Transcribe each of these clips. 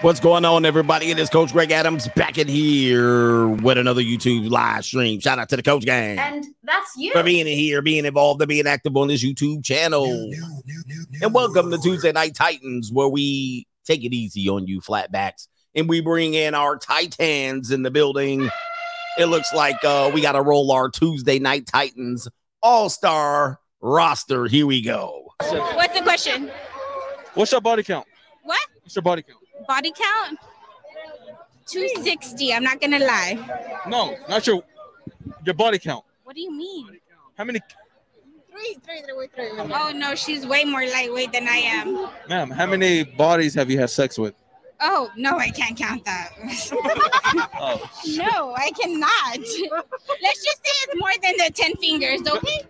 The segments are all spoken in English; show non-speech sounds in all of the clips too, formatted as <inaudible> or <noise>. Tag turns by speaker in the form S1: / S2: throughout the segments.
S1: What's going on, everybody? It is Coach Greg Adams back in here with another YouTube live stream. Shout out to the Coach Gang.
S2: And that's you.
S1: For being in here, being involved, and being active on this YouTube channel. and welcome to Tuesday Night Titans, where we take it easy on you flatbacks and we bring in our Titans in the building. It looks like uh, we got to roll our Tuesday Night Titans All Star roster. Here we go.
S3: What's the question?
S4: What's your body count?
S3: What?
S4: What's your body count?
S3: Body count? 260. I'm not gonna lie.
S4: No, not your your body count.
S3: What do you mean?
S4: How many,
S3: Oh no, she's way more lightweight than I am.
S4: ma'am? How many bodies have you had sex with?
S3: Oh no, I can't count that. <laughs>
S4: Oh,
S3: no, I cannot. Let's just say it's more than the 10 fingers, okay?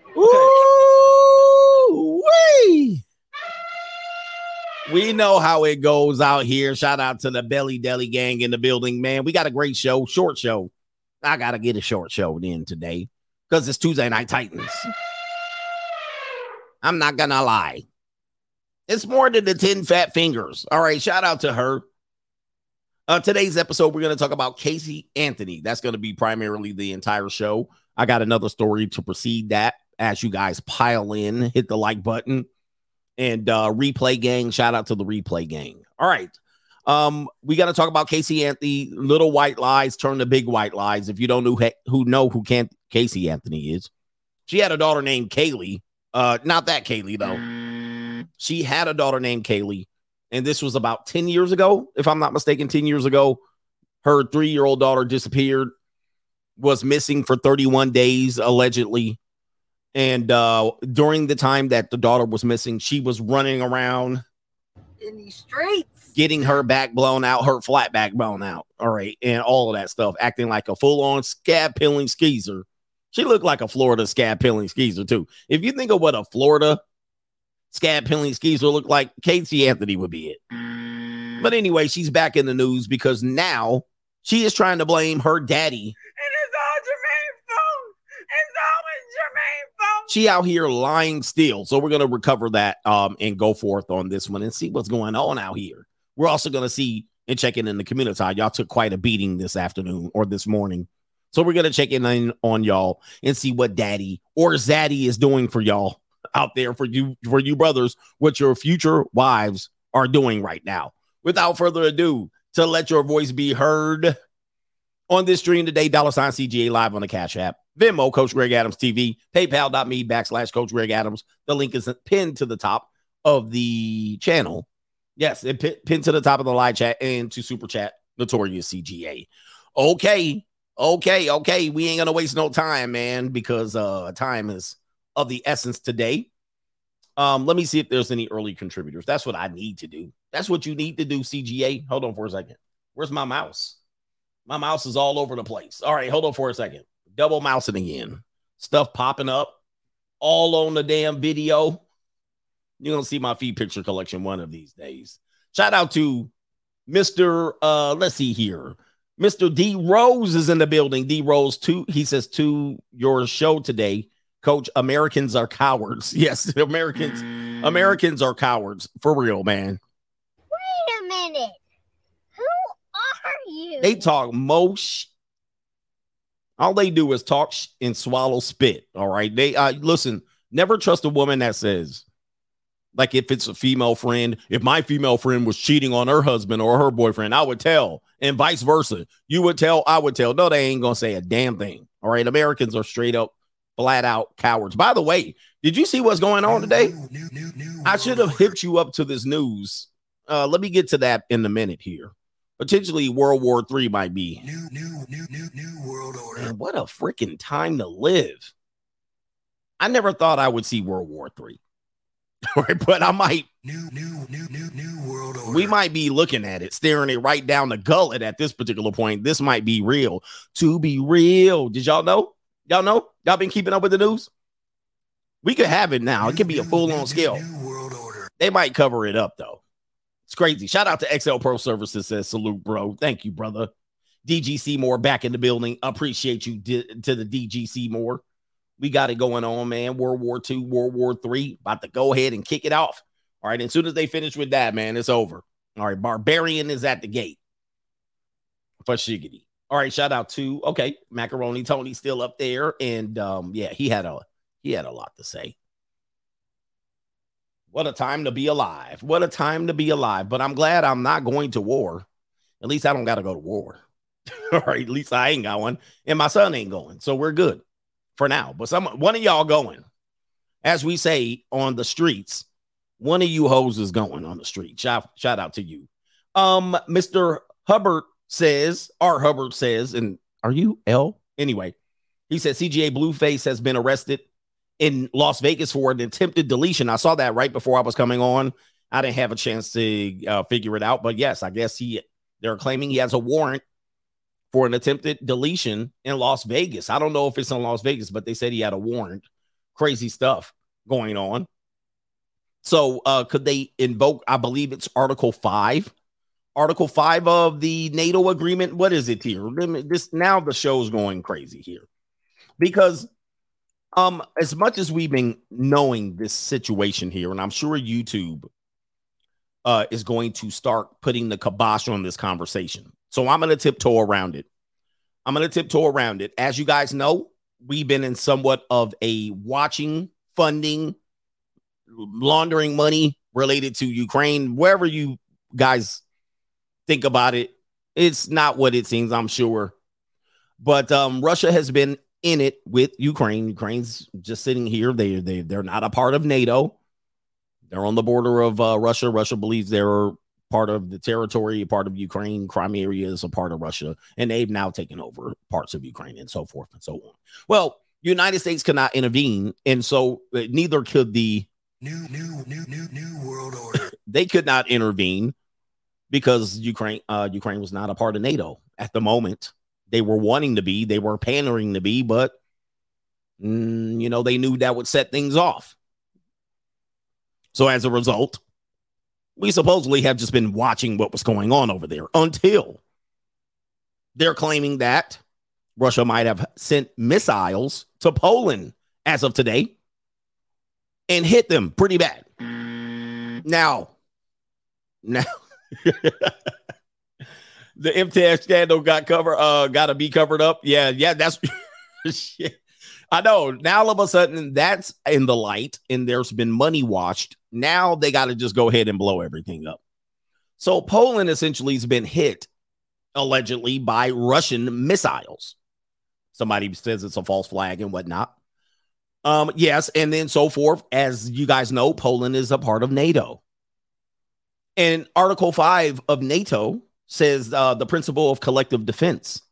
S1: Ooh, wee. We know how it goes out here. Shout out to the Belly Deli gang in the building, man. We got a great show, short show. I gotta get a short show in today because it's Tuesday Night Titans. I'm not gonna lie. It's more than the 10 fat fingers. All right, shout out to her. Uh, today's episode, we're going to talk about Casey Anthony. That's going to be primarily the entire show. I got another story to precede that as you guys pile in, hit the like button and uh replay gang. Shout out to the replay gang. All right. Um, we got to talk about Casey Anthony. Little white lies turn to big white lies. If you don't know who know who can't Casey Anthony is, she had a daughter named Caylee. Uh, not that Kaylee though. She had a daughter named Caylee, and this was about 10 years ago, if I'm not mistaken. 10 years ago, her three-year-old daughter disappeared, was missing for 31 days, allegedly. And uh, during the time that the daughter was missing, she was running around
S2: in these streets.
S1: getting her back blown out, her flat back blown out. All right. And all of that stuff, acting like a full on scab peeling skeezer. She looked like a Florida scab peeling skeezer, too. If you think of what a Florida scab peeling skeezer looked like, Casey Anthony would be it. But anyway, she's back in the news because now she is trying to blame her daddy.
S2: And it's all Jermaine's fault. It's always Jermaine's fault.
S1: She out here lying still. So we're going to recover that um, and go forth on this one and see what's going on out here. We're also going to see and check in in the community. Y'all took quite a beating this afternoon or this morning. So we're going to check in on, on y'all and see what daddy or zaddy is doing for y'all out there for you for you brothers what your future wives are doing right now. Without further ado, to let your voice be heard on this stream today, dollar sign CGA live on the Cash App, Venmo, Coach Greg Adams TV, PayPal.me backslash Coach Greg Adams. The link is pinned to the top of the channel. Yes, it pin, pinned to the top of the live chat and to super chat Notorious CGA. Okay, okay, okay. We ain't gonna waste no time, man, because uh time is of the essence today. Um, let me see if there's any early contributors. That's what I need to do. That's what you need to do, CGA. Hold on for a second. Where's my mouse? My mouse is all over the place. All right, hold on for a second. Double mousing again. Stuff popping up all on the damn video. You're gonna see my feed picture collection one of these days. Shout out to Mr. Uh, let's see here. Mr. D Rose is in the building. D Rose, two. he says to your show today, Coach. Americans are cowards. <laughs> Yes, Americans. Americans are cowards for real, man.
S5: Wait a minute. Who
S1: They talk most. All they do is talk sh- and swallow spit. All right. They uh listen. Never trust a woman that says, like, if it's a female friend, if my female friend was cheating on her husband or her boyfriend, I would tell, and vice versa. You would tell, I would tell. No, they ain't gonna say a damn thing. All right. Americans are straight up, flat out cowards. By the way, did you see what's going on today? I should have hit you up to this news. Uh, let me get to that in a minute here. Potentially, World War III might be.
S6: New, new, new, new, new world order.
S1: Man, what a freaking time to live. I never thought I would see World War III. <laughs> right, but I might.
S6: New, new, new, new, new world order.
S1: We might be looking at it, staring it right down the gullet at this particular point. This might be real. To be real. Did y'all know? Y'all know? Y'all been keeping up with the news? We could have it now. It could be a full on scale.
S6: New world order.
S1: They might cover it up though. It's crazy. Shout out to XL Pro Services says salute, bro. Thank you, brother. DGC Moore back in the building. Appreciate you to the DGC Moore. We got it going on, man. World War II, World War III, about to go ahead and kick it off. All right. And As soon as they finish with that, man, it's over. All right, Barbarian is at the gate for Shiggity. All right, shout out to okay, Macaroni Tony still up there, and um, yeah, he had a he had a lot to say. What a time to be alive! What a time to be alive! But I'm glad I'm not going to war. At least I don't got to go to war. <laughs> Right, at least I ain't got one, and my son ain't going, so we're good for now. But some one of y'all going, as we say on the streets. One of you hoes is going on the street. Shout, shout out to you. Um, Mr. Hubbard says, R. Hubbard says, and are you L? Anyway, he said CGA Blueface has been arrested in Las Vegas for an attempted deletion. I saw that right before I was coming on. I didn't have a chance to uh, figure it out, but yes, I guess he they're claiming he has a warrant for an attempted deletion in Las Vegas. I don't know if it's in Las Vegas, but they said he had a warrant. Crazy stuff going on. So uh could they invoke I believe it's article 5 article 5 of the NATO agreement what is it here this now the show's going crazy here because um as much as we've been knowing this situation here and I'm sure YouTube uh is going to start putting the kibosh on this conversation. So I'm going to tiptoe around it. I'm going to tiptoe around it. As you guys know we've been in somewhat of a watching funding laundering money related to Ukraine, wherever you guys think about it, it's not what it seems, I'm sure. But um, Russia has been in it with Ukraine. Ukraine's just sitting here. They they they're not a part of NATO. They're on the border of uh, Russia. Russia believes they're part of the territory, part of Ukraine. Crimea is a part of Russia, and they've now taken over parts of Ukraine and so forth and so on. Well, United States cannot intervene, and so uh, neither could the
S6: New, new, new, new, new world order. <laughs>
S1: they could not intervene because Ukraine uh Ukraine was not a part of NATO at the moment. They were wanting to be, they were pandering to be, but mm, you know, they knew that would set things off. So as a result, we supposedly have just been watching what was going on over there until they're claiming that Russia might have sent missiles to Poland as of today and hit them pretty bad. Now, now <laughs> the FTX scandal got cover uh got to be covered up. Yeah, yeah, that's <laughs> shit. I know. Now all of a sudden that's in the light and there's been money washed. Now they got to just go ahead and blow everything up. So Poland essentially has been hit allegedly by Russian missiles. Somebody says it's a false flag and whatnot. Um, yes, and then so forth. As you guys know, Poland is a part of NATO. And Article 5 of NATO says uh, the principle of collective defense,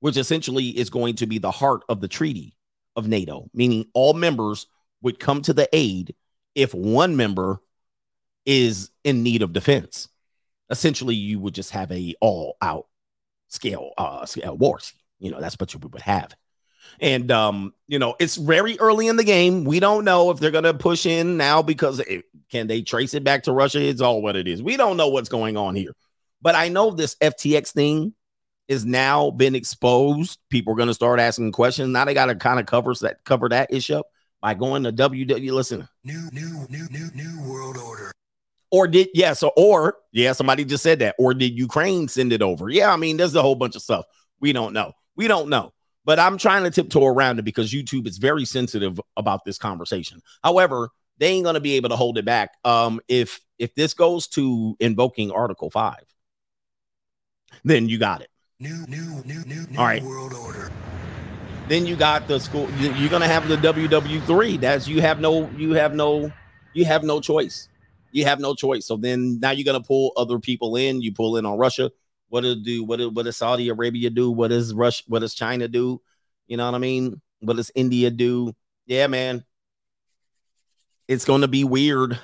S1: which essentially is going to be the heart of the treaty of NATO, meaning all members would come to the aid if one member is in need of defense. Essentially, you would just have a all out scale uh scale war. You know, that's what you would have. And um, you know, it's very early in the game. We don't know if they're gonna push in now because it, can they trace it back to Russia? It's all what it is. We don't know what's going on here. But I know this FTX thing is now been exposed. People are gonna start asking questions. Now they gotta kind of cover that cover that issue up by going to WW. Listen,
S6: New, new, new, new, new world order.
S1: or did yeah, so or yeah, somebody just said that, or did Ukraine send it over? Yeah, I mean, there's a whole bunch of stuff. We don't know. We don't know. But I'm trying to tiptoe around it because YouTube is very sensitive about this conversation. However, they ain't gonna be able to hold it back. Um, if if this goes to invoking Article 5, then you got it.
S6: New, new, new, new, new
S1: All right.
S6: world order.
S1: then you got the school. You're gonna have the ww3 that's you have no you have no you have no choice. You have no choice. So then now you're gonna pull other people in. You pull in on russia. What does do what does, what does saudi arabia do? What does russia what does china do? You know what i mean? What does india do? Yeah man. It's gonna be weird.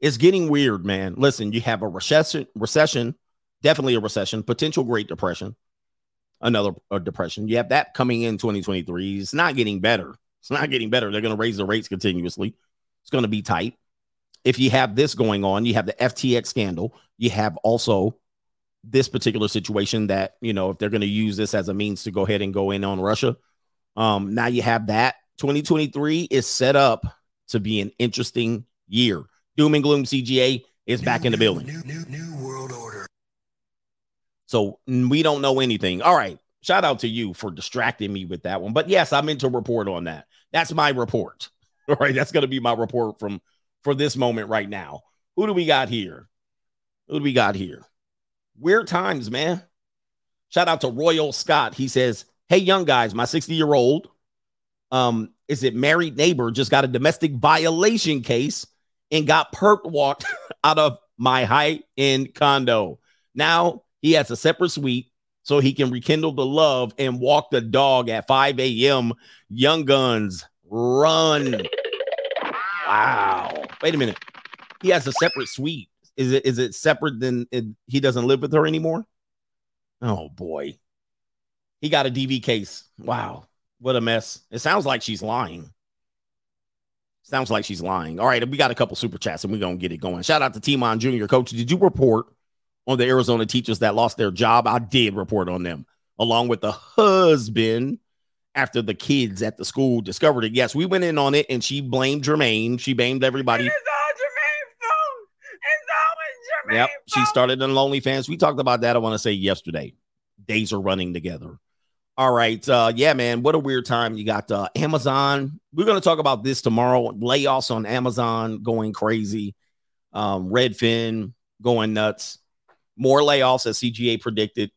S1: It's getting weird man. Listen you have a recession recession definitely a recession potential great depression another uh, depression. You have that coming in 2023. It's not getting better. It's not getting better. They're going to raise the rates continuously. It's going to be tight. If you have this going on, you have the FTX scandal. You have also this particular situation that, you know, if they're going to use this as a means to go ahead and go in on Russia. Um, now you have that. 2023 is set up to be an interesting year. Doom and Gloom CGA is back in the building.
S6: New, new, new world
S1: So we don't know anything. All right. Shout out to you for distracting me with that one. But yes, I meant to report on that. That's my report. <laughs> All right. That's going to be my report from for this moment right now. Who do we got here? Who do we got here? Weird times, man. Shout out to Royal Scott. He says, Hey, young guys, my 60 year old um, is it married neighbor just got a domestic violation case and got perp walked <laughs> out of my high end condo. Now he has a separate suite so he can rekindle the love and walk the dog at 5 a.m. Young Guns run. <laughs> Wow. Wait a minute. He has a separate suite. Is it is it separate than it, he doesn't live with her anymore? Oh boy. He got a DV case. Wow. What a mess. It sounds like she's lying. Sounds like she's lying. All right, we got a couple super chats and we're gonna get it going. Shout out to Timon Jr. Coach. Did you report on the Arizona teachers that lost their job? I did report on them, along with the husband after the kids at the school discovered it. Yes, we went in on it and she blamed Jermaine. She blamed everybody.
S2: It's all Jermaine's fault. It's always Jermaine's
S1: Yep. She started in Lonely Fans. We talked about that, I want to say yesterday. Days are running together. All right. Uh, yeah, man. What a weird time. You got uh, Amazon. We're going to talk about this tomorrow. Layoffs on Amazon going crazy. Um, Redfin going nuts. More layoffs as CGA predicted.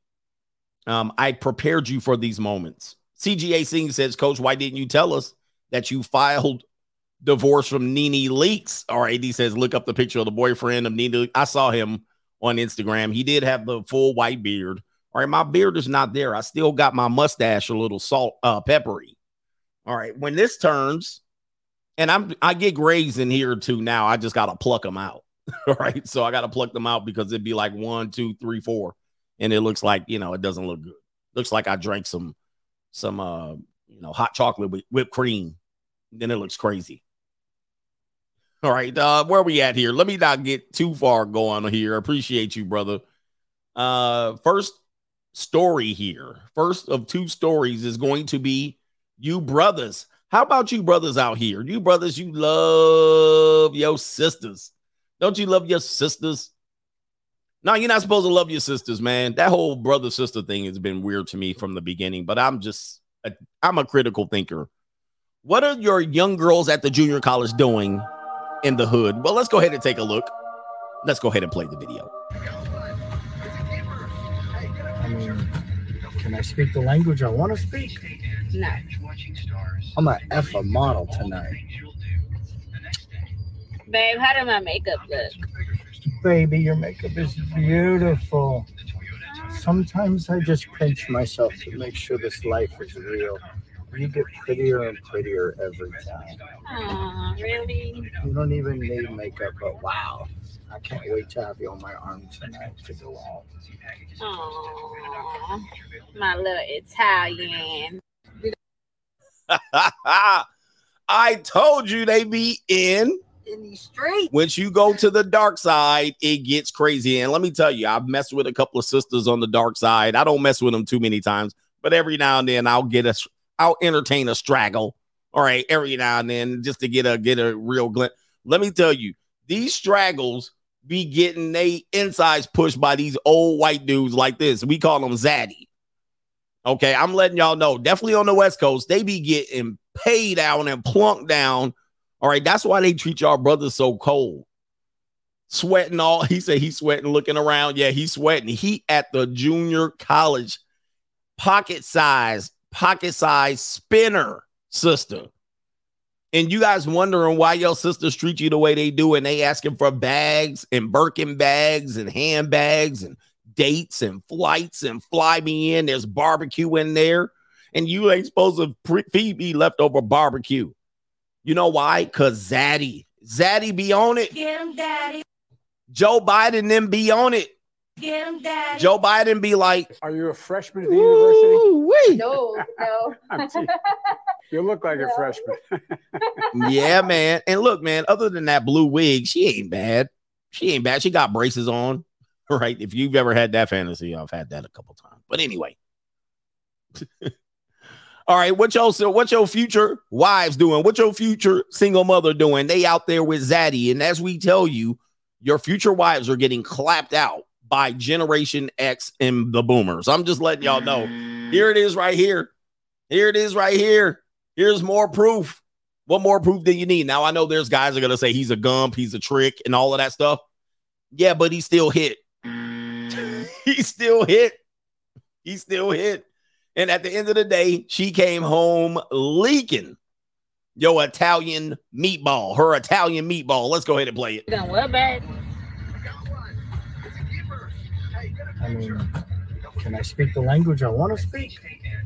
S1: Um, I prepared you for these moments. CGA Singh says, Coach, why didn't you tell us that you filed divorce from NeNe Leakes? Right. AD says, look up the picture of the boyfriend of Nene. I saw him on Instagram. He did have the full white beard. All right, my beard is not there. I still got my mustache a little salt, uh, peppery. All right, when this turns, and I'm I get grays in here too now. I just gotta pluck them out. <laughs> All right, so I gotta pluck them out because it'd be like one, two, three, four, and it looks like you know it doesn't look good. Looks like I drank some some uh you know hot chocolate with whipped cream. Then it looks crazy. All right, uh, where we at here? Let me not get too far going here. Appreciate you, brother. Uh, first story here. First of two stories is going to be you brothers. How about you brothers out here? You brothers, you love your sisters. Don't you love your sisters? No, you're not supposed to love your sisters, man. That whole brother sister thing has been weird to me from the beginning, but I'm just a, I'm a critical thinker. What are your young girls at the junior college doing in the hood? Well, let's go ahead and take a look. Let's go ahead and play the video.
S7: I mean, can I speak the language I want to speak?
S3: No.
S7: I'm gonna F a model tonight.
S3: Babe, how did my makeup look?
S7: Baby, your makeup is beautiful. Sometimes I just pinch myself to make sure this life is real. You get prettier and prettier every time.
S3: Aw, really?
S7: You don't even need makeup, but wow. I can't wait to have you on my arm tonight to go out.
S3: Aw, my little Italian. <laughs>
S1: I told you they'd be in.
S3: In these streets.
S1: Once you go to the dark side, it gets crazy. And let me tell you, I've messed with a couple of sisters on the dark side. I don't mess with them too many times, but every now and then I'll get a, I'll entertain a straggle. All right, every now and then just to get a get a real glint. Let me tell you, these straggles be getting they insides pushed by these old white dudes like this. We call them zaddy. Okay, I'm letting y'all know. Definitely on the West Coast, they be getting paid out and plunked down. All right, that's why they treat y'all brothers so cold. Sweating all. He said he's sweating, looking around. Yeah, he's sweating. He at the junior college, pocket size, pocket size spinner sister. And you guys wondering why your sisters treat you the way they do, and they asking for bags and Birkin bags and handbags and dates and flights and fly me in. There's barbecue in there, and you ain't supposed to pre- feed me leftover barbecue. You know why? Cause Zaddy, Zaddy be on it.
S2: Get him, daddy.
S1: Joe Biden then be on it.
S2: Get him, daddy.
S1: Joe Biden be like,
S8: Are you a freshman at the university?
S3: No, no. <laughs>
S8: You look like a freshman. <laughs>
S1: yeah, man. And look, man, other than that blue wig, she ain't bad. She ain't bad. She got braces on. <laughs> Right. If you've ever had that fantasy, I've had that a couple times. But anyway. All right, what your so what your future wives doing? What your future single mother doing? They out there with Zaddy, and as we tell you, your future wives are getting clapped out by Generation X and the boomers. I'm just letting y'all know. Here it is right here. Here it is right here. Here's more proof. What more proof do you need? Now I know there's guys are gonna say he's a gump, he's a trick, and all of that stuff. Yeah, but he still hit. <laughs> he still hit. He still hit. And at the end of the day, she came home leaking. Yo, Italian meatball, her Italian meatball. Let's go ahead and play it.
S3: Done well, bad.
S7: I mean, can I speak the language I want to speak?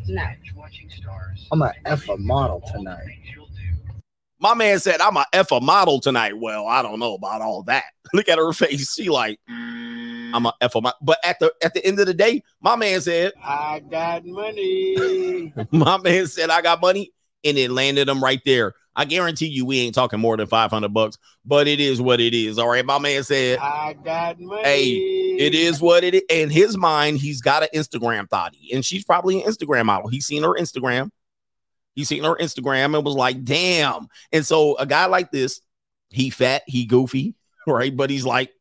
S3: No.
S7: I'm an a F a model tonight.
S1: My man said, I'm an a F a model tonight. Well, I don't know about all that. <laughs> Look at her face. She like, I'm a F a model. But at the at the end of the day, my man said,
S8: I got money. <laughs>
S1: my man said, I got money, and it landed him right there. I guarantee you, we ain't talking more than 500 bucks, but it is what it is. All right. My man said,
S8: I got money.
S1: Hey, It is what it is. In his mind, he's got an Instagram thotty, and she's probably an Instagram model. He's seen her Instagram. He's seen her Instagram and was like, damn. And so a guy like this, he fat, he goofy, <laughs> right? But he's like,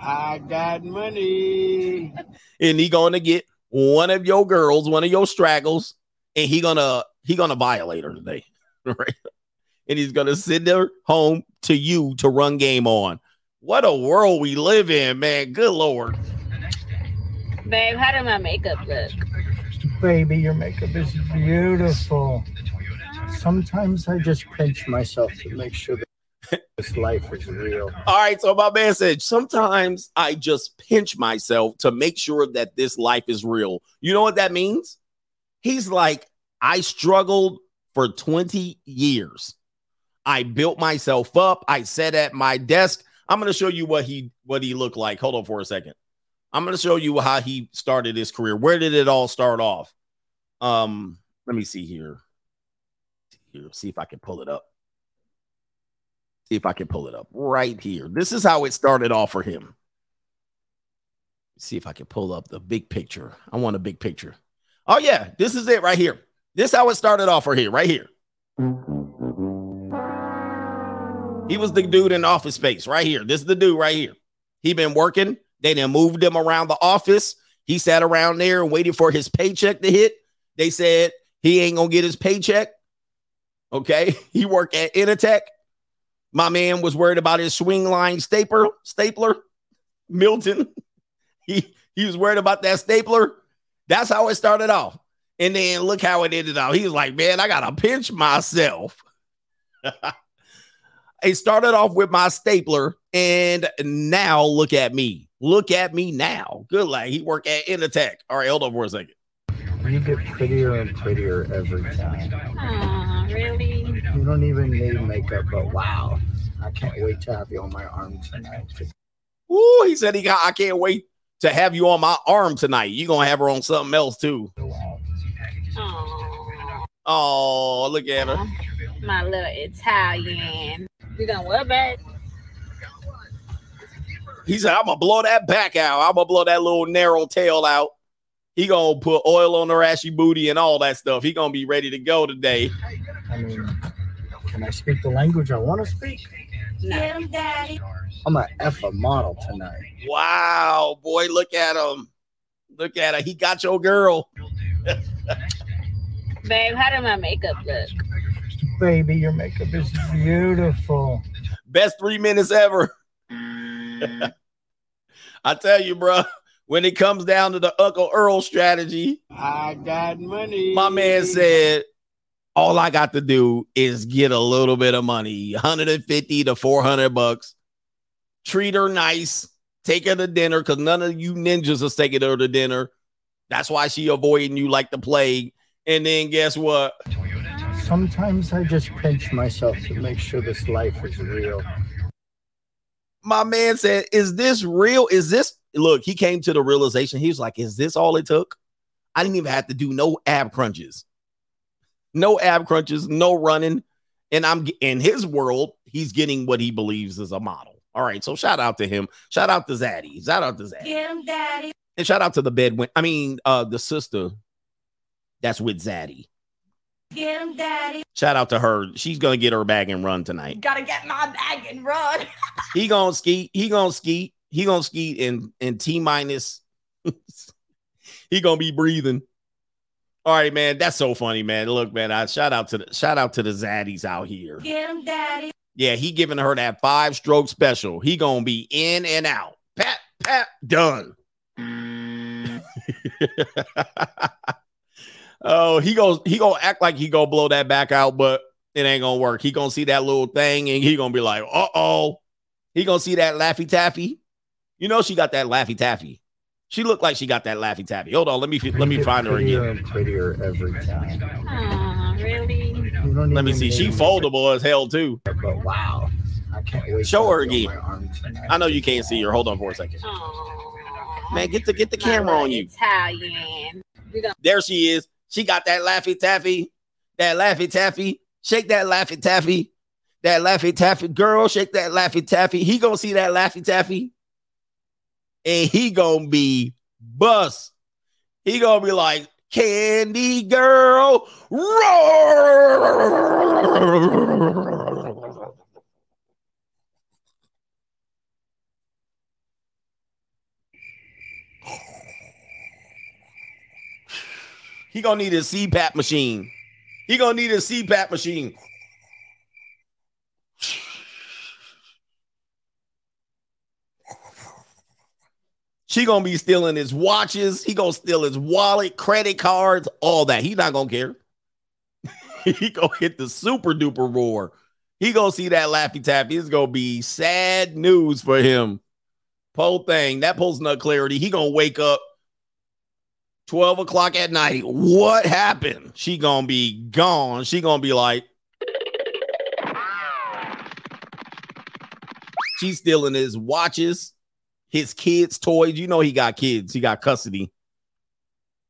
S8: I got money.
S1: and he gonna get one of your girls, one of your straggles, and he gonna he gonna violate her today, <laughs> right? And he's gonna send her home to you to run game on. What a world we live in, man. Good lord.
S3: Babe, how did my makeup look?
S7: Baby, your makeup is beautiful. Sometimes I just pinch myself to make sure that this life is real.
S1: All right, so my man said, sometimes I just pinch myself to make sure that this life is real. You know what that means? He's like, I struggled for 20 years. I built myself up. I sat at my desk. I'm going to show you what he what he looked like. Hold on for a second. I'm going to show you how he started his career. Where did it all start off? Um, let me see here. Here, see if I can pull it up. See if I can pull it up right here. This is how it started off for him. See if I can pull up the big picture. I want a big picture. Oh, yeah, this is it right here. This how it started off for here, right here. He was the dude in office space right here. This is the dude right here. He been working. They then moved him around the office. He sat around there and waited for his paycheck to hit. They said he ain't gonna get his paycheck. Okay, <laughs> he worked at Initech. My man was worried about his Swingline stapler, stapler, Milton. <laughs> He he was worried about that stapler. That's how it started off. And then look how it ended out. He was like, man, I gotta pinch myself. <laughs> it started off with my stapler, and now look at me. Look at me now. Good lad. He worked at Initech. All right, hold on for a second.
S7: You get prettier and prettier every time.
S3: Aw, really?
S7: You don't even need makeup, but wow. I can't wait to have you on my arm tonight.
S1: Ooh, he said he got. I can't wait to have you on my arm tonight. You're gonna have her on something else too.
S3: Aw,
S1: Oh, look at her.
S3: my little Italian. You going to well, bad?
S1: He said, "I'm gonna blow that back out. I'm gonna blow that little narrow tail out. He gonna put oil on her ashy booty and all that stuff. He gonna be ready to go today.
S7: I mean, can I speak the language I want to speak?
S3: No.
S7: I'm a F a model tonight.
S1: Wow, boy, look at him. Look at her. He got your girl. <laughs>
S3: Babe, how did my makeup look?
S7: Baby, your makeup is beautiful.
S1: Best three minutes ever. <laughs> I tell you, bro. When it comes down to the Uncle Earl strategy,
S8: I got money.
S1: my man said, all I got to do is get a little bit of money 150 to 400 bucks. Treat her nice. Take her to dinner because none of you ninjas is taking her to dinner. That's why she avoiding you like the plague. And then guess what?
S7: Sometimes I just pinch myself to make sure this life is real.
S1: My man said, Is this real? Is this look? He came to the realization. He was like, Is this all it took? I didn't even have to do no ab crunches, no ab crunches, no running. And I'm in his world, he's getting what he believes is a model. All right. So shout out to him. Shout out to Zaddy. Shout out to Zaddy.
S3: Him, daddy.
S1: And shout out to the bed. I mean, uh, the sister that's with Zaddy.
S3: Get him, daddy.
S1: Shout out to her. She's gonna get her bag and run tonight.
S2: Gotta get my bag and run. <laughs>
S1: He gonna ski. He gonna ski. he gonna ski in in T minus. <laughs> he gonna be breathing. All right, man. That's so funny, man. Look, man. I shout out to the shout out to the zaddies out here.
S2: Get him, daddy.
S1: Yeah, he giving her that five stroke special. He gonna be in and out. Pat, pat, done. <laughs> oh, he goes. He gonna act like he gonna blow that back out, but it ain't gonna work. He gonna see that little thing and he gonna be like, uh oh. He gonna see that laffy taffy. You know she got that laffy taffy. She looked like she got that laffy taffy. Hold on, let me let me find her again.
S7: prettier every time.
S3: Aw, really?
S1: Let me see. She foldable as hell too.
S7: But wow, I can't wait.
S1: Show her again.
S7: my arm tonight.
S1: I know you can't see her. Hold on for a second.
S3: Aw.
S1: Man, get the get the camera on you.
S3: Italian.
S1: There she is. She got that laffy taffy. That laffy taffy. Shake that laffy taffy. That laffy taffy. Girl, shake that laffy taffy. He gonna see that laffy taffy. And he gonna be bust. He gonna be like, Candy girl. Roar. He gonna need a CPAP machine. He gonna need a CPAP machine. She gonna be stealing his watches. He gonna steal his wallet, credit cards, all that. He not gonna care. <laughs> he gonna hit the super duper roar. He gonna see that laffy taffy. It's gonna be sad news for him. Whole thing. That post nut clarity. He gonna wake up 12 o'clock at night. What happened? She gonna be gone. She gonna be like, she's stealing his watches, his kids' toys. You know he got kids. He got custody.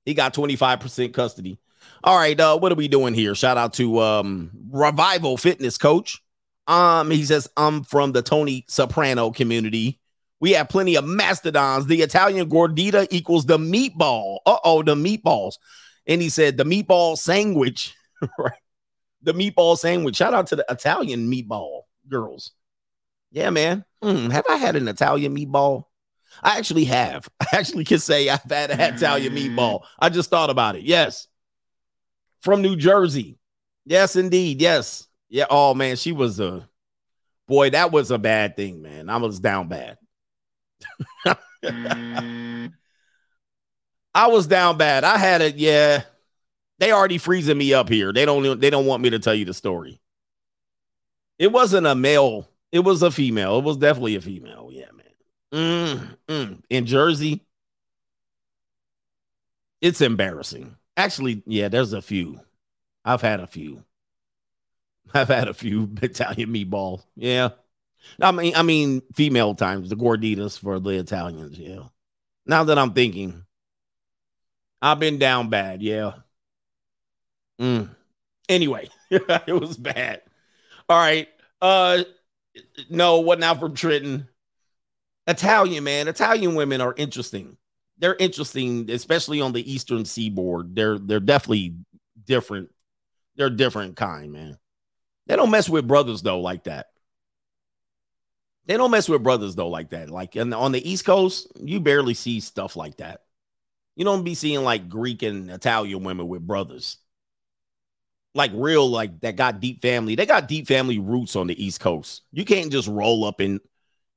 S1: He got 25% custody. All right, uh, what are we doing here? Shout out to um Revival Fitness Coach. Um, he says, I'm from the Tony Soprano community. We have plenty of mastodons. The Italian gordita equals the meatball. Uh oh, the meatballs. And he said the meatball sandwich, <laughs> right? The meatball sandwich. Shout out to the Italian meatball girls. Yeah, man. Hmm, have I had an Italian meatball? I actually have. <laughs> I actually can say I've had an Italian meatball. Mm. I just thought about it. Yes. From New Jersey. Yes, indeed. Yes. Yeah. Oh, man. She was a boy. That was a bad thing, man. I was down bad. Mm. <laughs> I was down bad. I had it. Yeah, they already freezing me up here. They don't. They don't want me to tell you the story. It wasn't a male. It was a female. It was definitely a female. Yeah. Mm, mm. In Jersey, it's embarrassing. Actually, yeah, there's a few. I've had a few. I've had a few <laughs> Italian meatballs. Yeah. I mean, I mean, female times, the gorditas for the Italians. Yeah. Now that I'm thinking, I've been down bad. Yeah. Mm. Anyway, <laughs> it was bad. All right. Uh, no, what now from Trenton? Italian man. Italian women are interesting. They're interesting, especially on the eastern seaboard. They're they're definitely different. They're different kind, man. They don't mess with brothers though like that. They don't mess with brothers though like that. Like on the East Coast, you barely see stuff like that. You don't be seeing like Greek and Italian women with brothers. Like real, like that got deep family. They got deep family roots on the East Coast. You can't just roll up in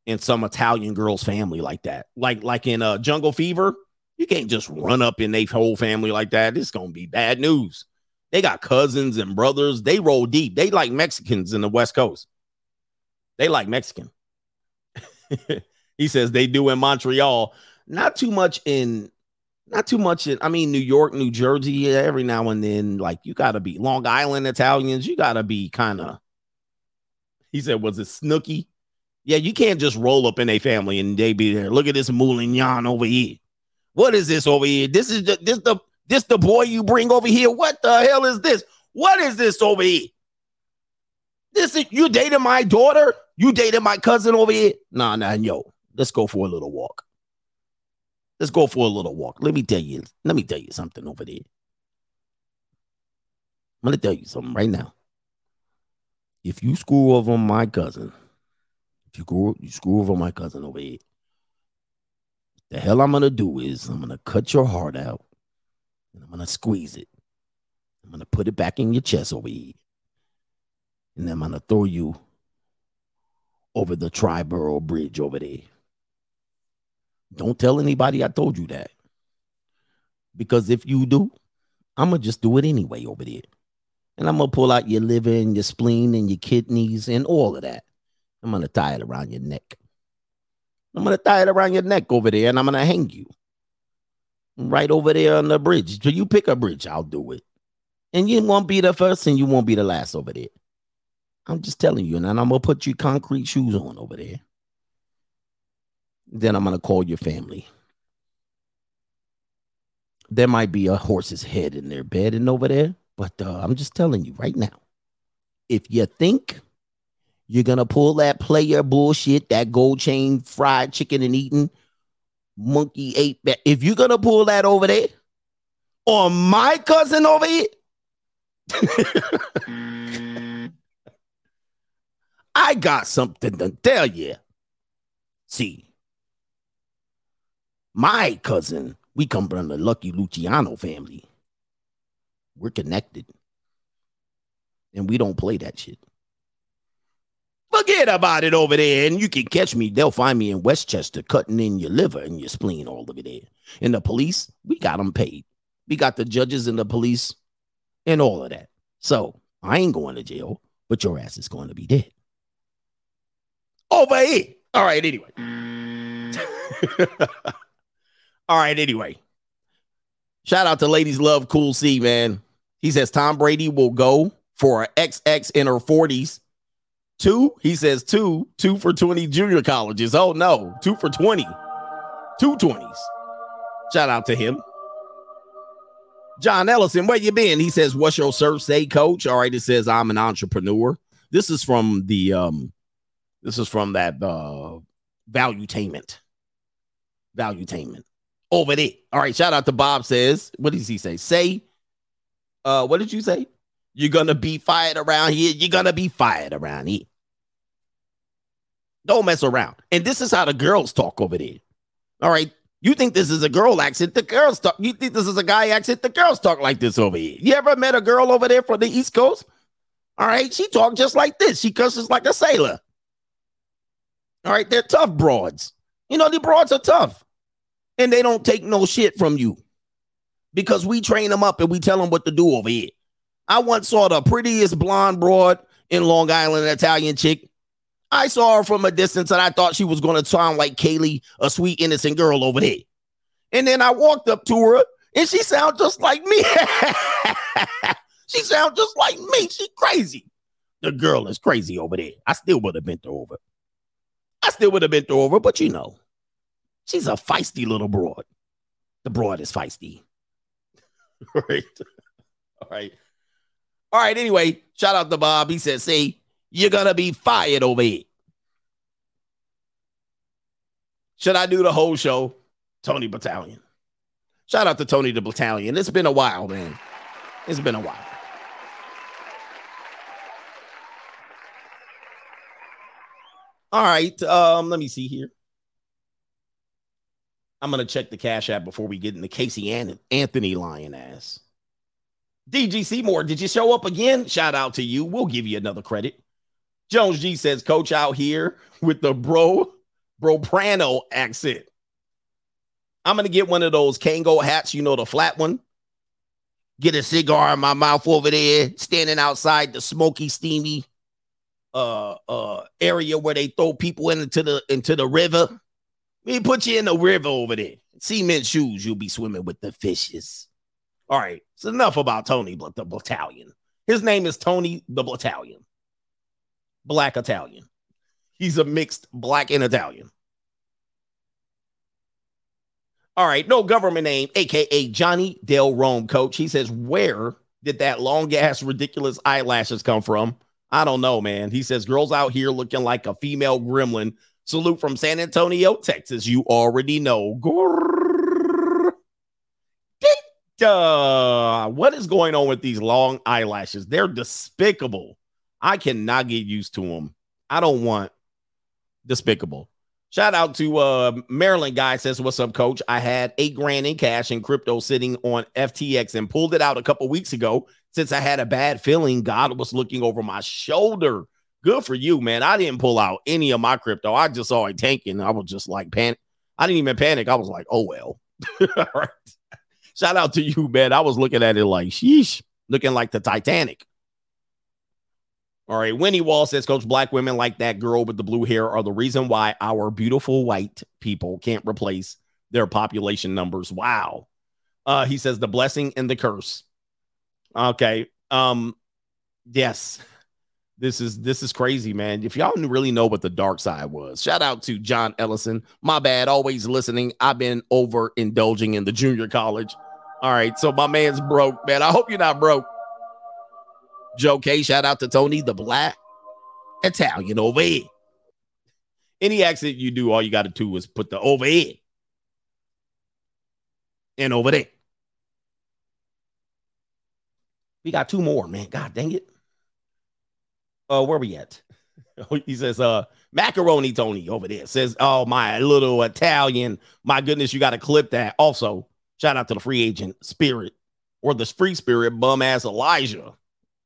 S1: in some Italian girl's family like that. Like like in uh Jungle Fever, you can't just run up in their whole family like that. It's gonna be bad news. They got cousins and brothers. They roll deep. They like Mexicans in the West Coast. They like Mexican. <laughs> he says they do in Montreal. Not too much in, not too much in. I mean, New York, New Jersey. Every now and then, like you gotta be Long Island Italians. You gotta be kind of. He said, "Was it Snooki?" Yeah, you can't just roll up in a family and they be there. Look at this Moulignon over here. What is this over here? This is the, this the this the boy you bring over here. What the hell is this? What is this over here? This is you dated my daughter? You dated my cousin over here? Nah, nah, yo. Let's go for a little walk. Let's go for a little walk. Let me tell you, let me tell you something over there. I'm gonna tell you something right now. If you screw over my cousin, you screw you screw over my cousin over here, The hell I'm gonna do is I'm gonna cut your heart out and I'm gonna squeeze it. I'm gonna put it back in your chest over here. And I'm gonna throw you over the Triborough Bridge over there. Don't tell anybody I told you that. Because if you do, I'm gonna just do it anyway over there. And I'm gonna pull out your liver and your spleen and your kidneys and all of that. I'm gonna tie it around your neck. I'm gonna tie it around your neck over there and I'm gonna hang you right over there on the bridge. So you pick a bridge, I'll do it. And you won't be the first and you won't be the last over there. I'm just telling you, and I'm gonna put you concrete shoes on over there. Then I'm gonna call your family. There might be a horse's head in their bed and over there, but uh, I'm just telling you right now. If you think you're gonna pull that player bullshit, that gold chain fried chicken and eating monkey ape. if you're gonna pull that over there, or my cousin over here. <laughs> I got something to tell you. See, my cousin, we come from the Lucky Luciano family. We're connected. And we don't play that shit. Forget about it over there. And you can catch me. They'll find me in Westchester cutting in your liver and your spleen all over there. And the police, we got them paid. We got the judges and the police and all of that. So I ain't going to jail, but your ass is going to be dead. Over here. All right, anyway. <laughs> all right, anyway. Shout out to Ladies Love Cool C, man. He says Tom Brady will go for an XX in her 40s. Two, he says two, two for 20 junior colleges. Oh no, two for 20. Two 20s. Shout out to him. John Ellison, where you been? He says, What's your search say, coach? All right, it says I'm an entrepreneur. This is from the um, this is from that uh valuetainment. Valuetainment. Over there. All right, shout out to Bob says, what does he say? Say, uh, what did you say? You're gonna be fired around here. You're gonna be fired around here. Don't mess around. And this is how the girls talk over there. All right. You think this is a girl accent? The girls talk. You think this is a guy accent? The girls talk like this over here. You ever met a girl over there from the East Coast? All right, she talk just like this. She cusses like a sailor. All right, they're tough broads. You know, the broads are tough, and they don't take no shit from you because we train them up and we tell them what to do over here. I once saw the prettiest blonde broad in Long Island, an Italian chick. I saw her from a distance and I thought she was going to sound like Kaylee, a sweet, innocent girl over there. And then I walked up to her and she sounded just like me. <laughs> she sounded just like me. She crazy. The girl is crazy over there. I still would have bent her over. I still would have bent her over, but you know, she's a feisty little broad. The broad is feisty. <laughs> right. All right. All right. Anyway, shout out to Bob. He said, see, you're gonna be fired over here. Should I do the whole show? Tony Battalion. Shout out to Tony the Battalion. It's been a while, man. It's been a while. All right. Um, let me see here. I'm gonna check the cash app before we get into Casey Anthony lying ass. DG Seymour, did you show up again? Shout out to you. We'll give you another credit. Jones G says, Coach out here with the bro, bro prano accent. I'm gonna get one of those Kango hats, you know, the flat one. Get a cigar in my mouth over there, standing outside the smoky, steamy uh uh area where they throw people into the into the river. We put you in the river over there. Cement shoes, you'll be swimming with the fishes. All right, it's enough about Tony but the Battalion. His name is Tony the Battalion black Italian. He's a mixed black and Italian. All right, no government name, aka Johnny Del Rome, coach. He says, Where did that long ass ridiculous eyelashes come from? I don't know, man. He says, Girls out here looking like a female gremlin. Salute from San Antonio, Texas. You already know. Grrr. Uh, what is going on with these long eyelashes? They're despicable. I cannot get used to them. I don't want despicable. Shout out to uh Maryland guy says, What's up, coach? I had eight grand in cash and crypto sitting on FTX and pulled it out a couple weeks ago since I had a bad feeling God was looking over my shoulder. Good for you, man. I didn't pull out any of my crypto. I just saw it tanking. I was just like panic. I didn't even panic. I was like, oh well. <laughs> All right. Shout out to you, man. I was looking at it like, sheesh, looking like the Titanic. All right. Winnie Wall says, Coach, black women like that girl with the blue hair are the reason why our beautiful white people can't replace their population numbers. Wow. Uh, he says the blessing and the curse. Okay. Um, yes. This is this is crazy, man. If y'all really know what the dark side was, shout out to John Ellison. My bad, always listening. I've been over indulging in the junior college. All right, so my man's broke, man. I hope you're not broke. Joe K, shout out to Tony the Black Italian over here. Any accent you do, all you got to do is put the over here and over there. We got two more, man. God dang it. Uh, where we at? <laughs> he says, uh, macaroni Tony over there says, Oh, my little Italian. My goodness, you got to clip that. Also, shout out to the free agent spirit or the free spirit bum ass Elijah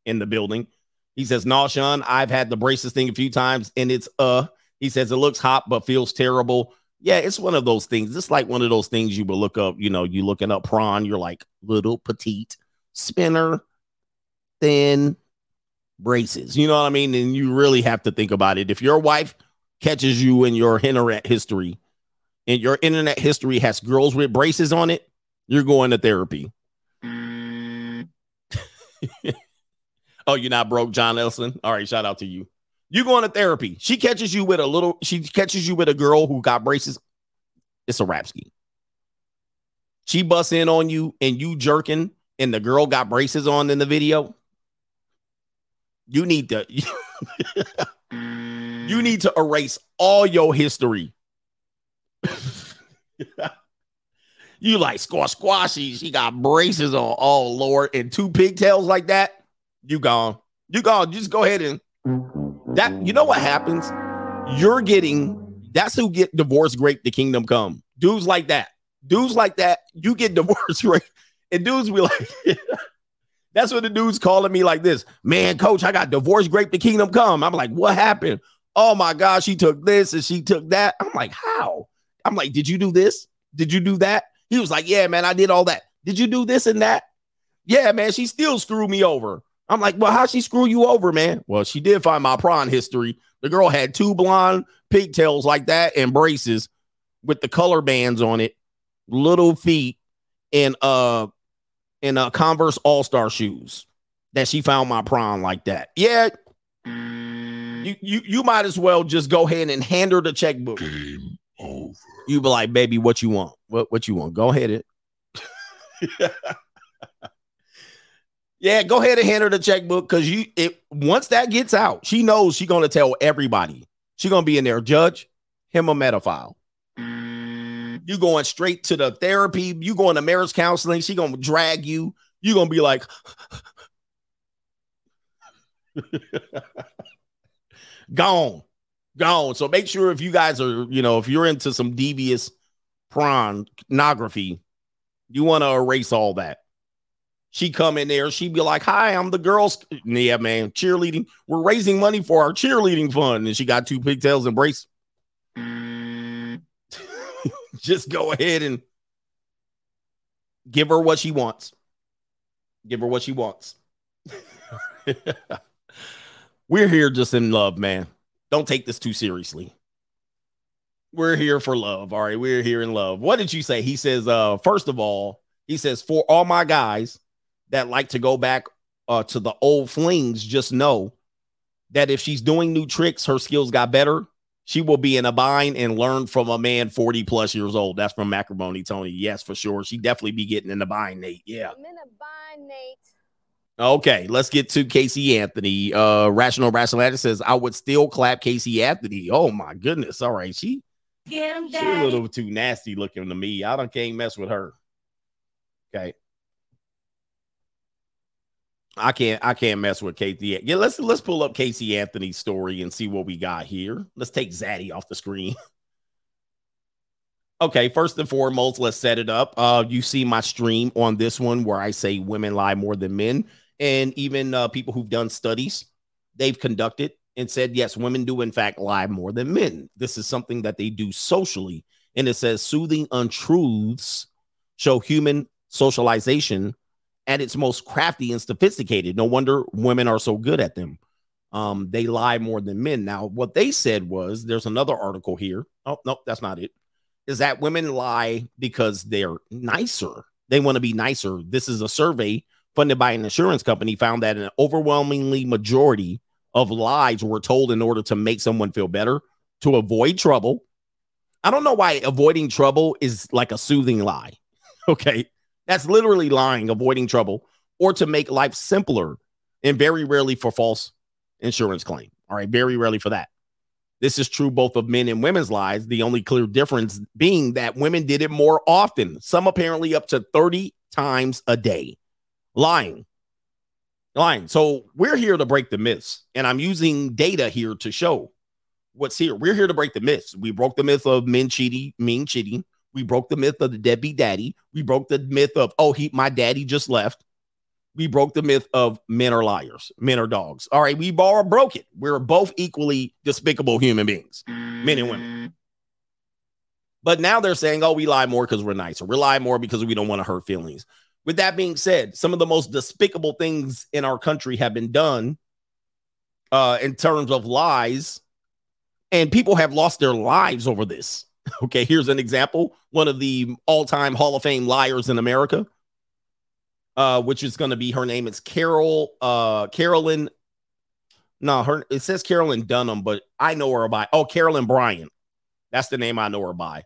S1: in the building. He says, No, Sean, I've had the braces thing a few times and it's uh he says it looks hot but feels terrible. Yeah, it's one of those things. It's like one of those things you will look up, you know, you looking up prawn, you're like little petite spinner, thin braces. You know what I mean? And you really have to think about it. If your wife catches you in your internet history and your internet history has girls with braces on it, you're going to therapy. Mm. <laughs> oh, you're not broke, John Elson. All right, shout out to you. You going to therapy. She catches you with a little, she catches you with a girl who got braces. It's a rap scheme. She busts in on you and you jerking, and the girl got braces on in the video. You need to <laughs> you mm. need to erase all your history. <laughs> you like squash squashy. She got braces on. Oh Lord, and two pigtails like that. You gone. You gone. Just go ahead and that. You know what happens? You're getting. That's who get divorced. Great, the kingdom come. Dudes like that. Dudes like that. You get <laughs> divorced, right? And dudes be like. <laughs> That's what the dude's calling me like this. Man, coach, I got divorced. Great, the kingdom come. I'm like, what happened? Oh my gosh, she took this and she took that. I'm like, how? I'm like, did you do this? Did you do that? He was like, yeah, man, I did all that. Did you do this and that? Yeah, man, she still screwed me over. I'm like, well, how'd she screw you over, man? Well, she did find my prawn history. The girl had two blonde pigtails like that and braces with the color bands on it, little feet, and uh in uh Converse All Star shoes that she found my prawn like that. Yeah, you you you might as well just go ahead and hand her the checkbook.
S6: Game over.
S1: You be like, baby, what you want? What what you want? Go ahead and <laughs> yeah, go ahead and hand her the checkbook because you it once that gets out, she knows she's gonna tell everybody. She gonna be in there, judge him a metaphile. You going straight to the therapy, you going to marriage counseling, she gonna drag you. You gonna be like, <laughs> gone, gone. So make sure if you guys are, you know, if you're into some devious pornography, you want to erase all that. She come in there, she be like, "Hi, I'm the girls." Yeah, man, cheerleading. We're raising money for our cheerleading fund, and she got two pigtails and brace. Mm. <laughs> Just go ahead and give her what she wants. Give her what she wants. <laughs> We're here just in love, man. Don't take this too seriously. We're here for love. All right. We're here in love. What did you say? He says, uh, first of all, he says, for all my guys that like to go back uh, to the old flings, just know that if she's doing new tricks, her skills got better. She will be in a bind and learn from a man 40 plus years old. That's from Macaroni Tony. Yes, for sure. She definitely be getting in the bind, Nate. Yeah.
S5: I'm in a bind, Nate.
S1: Okay, let's get to Casey Anthony. Uh Rational Rational says, I would still clap Casey Anthony. Oh my goodness. All right. She
S2: Get him,
S1: she a little too nasty looking to me. I don't can't mess with her. Okay. I can't I can't mess with Casey. Yeah, let's let's pull up Casey Anthony's story and see what we got here. Let's take Zaddy off the screen. <laughs> Okay, first and foremost, let's set it up. Uh, you see my stream on this one where I say women lie more than men, and even uh, people who've done studies, they've conducted and said yes, women do in fact lie more than men. This is something that they do socially, and it says soothing untruths show human socialization at its most crafty and sophisticated. No wonder women are so good at them. Um, they lie more than men. Now, what they said was there's another article here. Oh, no, that's not it. Is that women lie because they're nicer? They want to be nicer. This is a survey funded by an insurance company found that an overwhelmingly majority of lies were told in order to make someone feel better, to avoid trouble. I don't know why avoiding trouble is like a soothing lie. <laughs> Okay. That's literally lying, avoiding trouble, or to make life simpler, and very rarely for false insurance claim. All right, very rarely for that. This is true both of men and women's lives. The only clear difference being that women did it more often, some apparently up to 30 times a day. Lying. Lying. So we're here to break the myths, and I'm using data here to show what's here. We're here to break the myths. We broke the myth of men cheating, mean cheating. We broke the myth of the deadbeat daddy. We broke the myth of, oh, he my daddy just left. We broke the myth of men are liars, men are dogs. All right, we all broke it. We're both equally despicable human beings, men and women. But now they're saying, oh, we lie more because we're nicer. We lie more because we don't want to hurt feelings. With that being said, some of the most despicable things in our country have been done uh, in terms of lies, and people have lost their lives over this. <laughs> Okay, here's an example. One of the all-time Hall of Fame liars in America, uh, which is going to be her name. It's Carol, uh, Carolyn. No, her it says Carolyn Donham, but I know her by oh Carolyn Bryant. That's the name I know her by.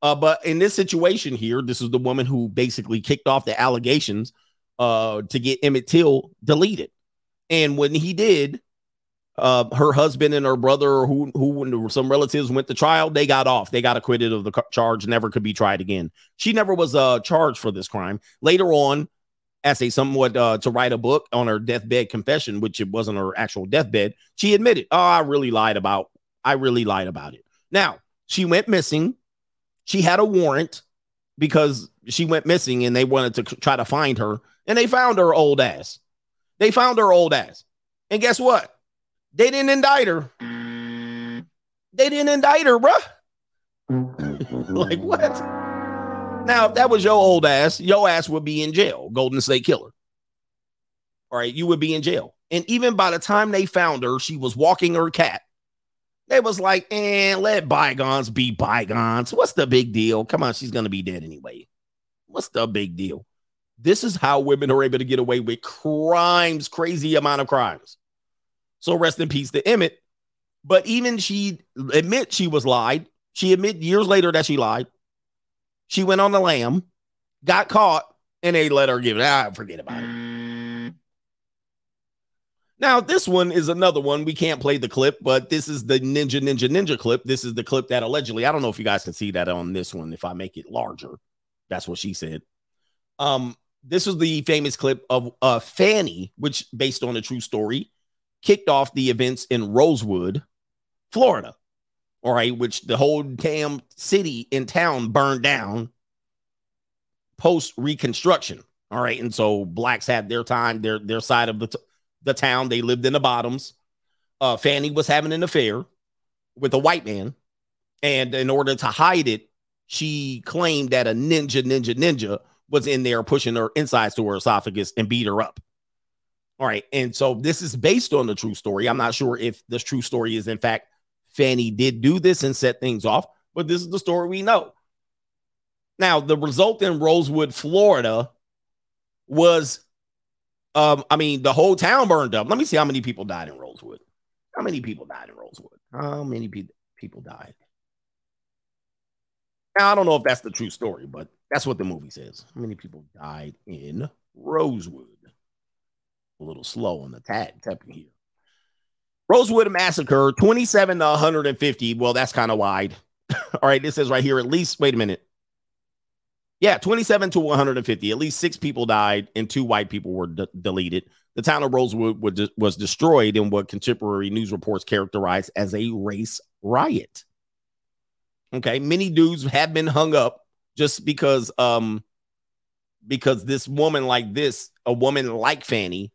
S1: Uh, but in this situation here, this is the woman who basically kicked off the allegations uh, to get Emmett Till deleted. And when he did, uh, her husband and her brother, who who some relatives went to trial, they got off. They got acquitted of the charge, never could be tried again. She never was uh, charged for this crime. Later on, as a somewhat uh, to write a book on her deathbed confession, which it wasn't her actual deathbed, she admitted, "Oh, I really lied about. I really lied about it." Now she went missing. She had a warrant because she went missing, and they wanted to try to find her, and they found her old ass. They found her old ass, and guess what? They didn't indict her. They didn't indict her, bruh. <laughs> like what? Now, if that was your old ass, your ass would be in jail, Golden State Killer. All right, you would be in jail. And even by the time they found her, she was walking her cat. They was like, eh, let bygones be bygones. What's the big deal? Come on, she's gonna be dead anyway. What's the big deal? This is how women are able to get away with crimes, crazy amount of crimes. So rest in peace to Emmett. But even she admit she was lied. She admit years later that she lied. She went on the lam, got caught, and they let her give it. Ah, forget about it. Now, this one is another one. We can't play the clip, but this is the Ninja Ninja Ninja clip. This is the clip that allegedly, I don't know if you guys can see that on this one. If I make it larger, that's what she said. Um, this was the famous clip of uh Fanny, which based on a true story, kicked off the events in Rosewood, Florida. All right, which the whole damn city in town burned down post reconstruction. All right, and so blacks had their time, their their side of the t- the town. They lived in the bottoms. Uh, Fanny was having an affair with a white man, and in order to hide it, she claimed that a ninja, ninja, ninja was in there pushing her insides to her esophagus and beat her up. All right. And so this is based on the true story. I'm not sure if this true story is, in fact, Fanny did do this and set things off, but this is the story we know. Now, the result in Rosewood, Florida was, um, I mean, the whole town burned up. Let me see how many people died in Rosewood. How many people died in Rosewood? How many pe- people died? Now, I don't know if that's the true story, but that's what the movie says. How many people died in Rosewood? a little slow on the tag tapping here. Rosewood Massacre, 27 to 150. Well, that's kind of wide. <laughs> All right, this says right here, at least, wait a minute. Yeah, 27 to 150. At least six people died and two white people were de- deleted. The town of Rosewood was destroyed in what contemporary news reports characterized as a race riot. Okay, many dudes have been hung up just because um because this woman like this, a woman like Fanny,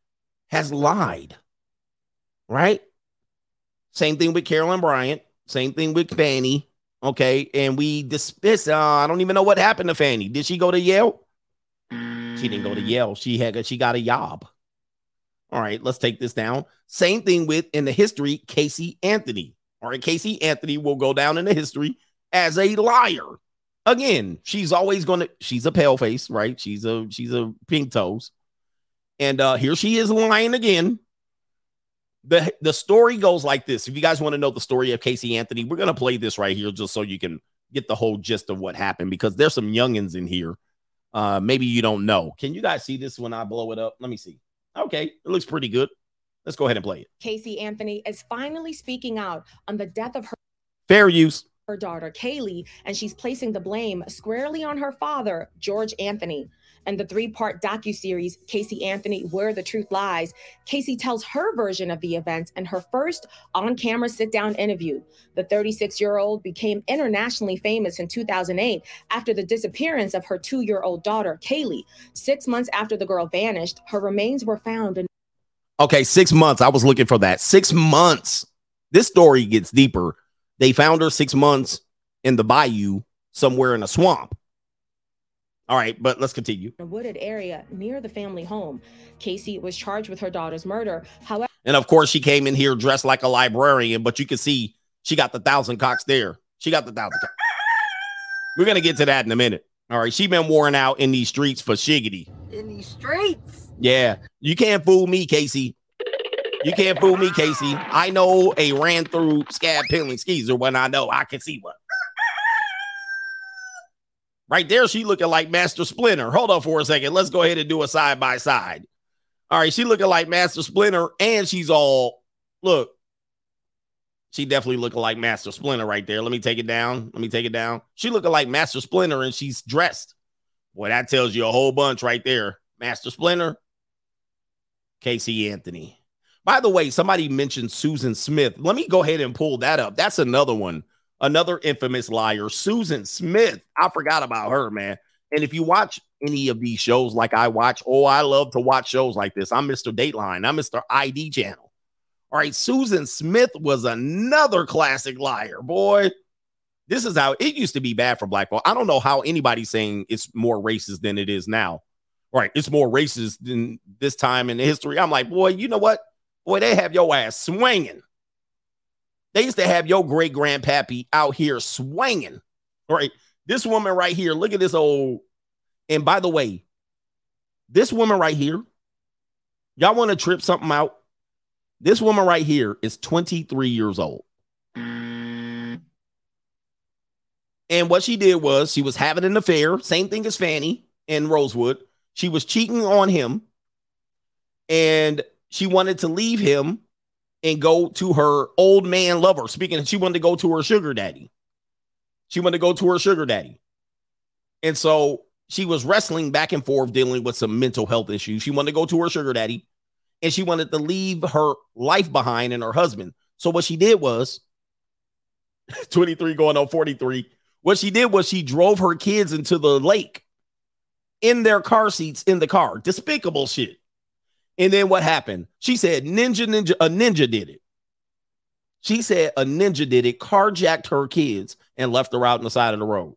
S1: has lied. Right? Same thing with Carolyn Bryant, same thing with Fanny. Okay, and we dismiss. Uh, I don't even know what happened to Fanny. Did she go to Yale? She didn't go to Yale. She had she got a job. All right, let's take this down. Same thing with in the history, Casey Anthony. All right, Casey Anthony will go down in the history as a liar. Again, she's always gonna, she's a pale face, right? She's a she's a pink toes. And uh here she is lying again. The the story goes like this. If you guys want to know the story of Casey Anthony, we're gonna play this right here just so you can get the whole gist of what happened because there's some youngins in here. Uh maybe you don't know. Can you guys see this when I blow it up? Let me see. Okay, it looks pretty good. Let's go ahead and play it.
S9: Casey Anthony is finally speaking out on the death of her,
S1: Fair use.
S9: her daughter, Caylee, and she's placing the blame squarely on her father, George Anthony. And the three part docu-series Casey Anthony Where the Truth Lies, Casey tells her version of the events in her first on camera sit down interview. The 36 year old became internationally famous in 2008 after the disappearance of her two year old daughter, Caylee. Six months after the girl vanished, her remains were found in
S1: Okay, six months. I was looking for that. Six months. This story gets deeper. They found her six months in the bayou somewhere in a swamp. All right, but let's continue.
S9: a wooded area near the family home. Casey was charged with her daughter's murder. However,
S1: And of course, she came in here dressed like a librarian, but you can see she got the thousand cocks there. She got the thousand cocks. We're gonna get to that in a minute. All right, she been worn out in these streets for shiggity.
S2: In these streets.
S1: Yeah, you can't fool me, Casey. You can't fool me, Casey. I know a ran through scab peeling skeezer when I know I can see one. Right there, she looking like Master Splinter. Hold on for a second. Let's go ahead and do a side by side. All right, she looking like Master Splinter, and she's all look. She definitely looking like Master Splinter right there. Let me take it down. Let me take it down. She looking like Master Splinter, and she's dressed. Boy, that tells you a whole bunch right there. Master Splinter, Casey Anthony. By the way, somebody mentioned Susan Smith. Let me go ahead and pull that up. That's another one, another infamous liar, Susan Smith. I forgot about her, man. And if you watch any of these shows like I watch, oh, I love to watch shows like this. I'm Mr. Dateline, I'm Mr. ID channel. All right, Susan Smith was another classic liar, boy. This is how it used to be bad for black folk. I don't know how anybody's saying it's more racist than it is now. Right, it's more racist than this time in history. I'm like, boy, you know what? Boy, they have your ass swinging. They used to have your great grandpappy out here swinging. Right, this woman right here, look at this old. And by the way, this woman right here, y'all want to trip something out? This woman right here is 23 years old. And what she did was she was having an affair, same thing as Fanny and Rosewood. She was cheating on him and she wanted to leave him and go to her old man lover. Speaking, she wanted to go to her sugar daddy. She wanted to go to her sugar daddy. And so she was wrestling back and forth, dealing with some mental health issues. She wanted to go to her sugar daddy and she wanted to leave her life behind and her husband. So what she did was <laughs> 23 going on 43. What she did was she drove her kids into the lake in their car seats in the car. Despicable shit. And then what happened? She said ninja ninja a ninja did it. She said a ninja did it, carjacked her kids and left her out on the side of the road.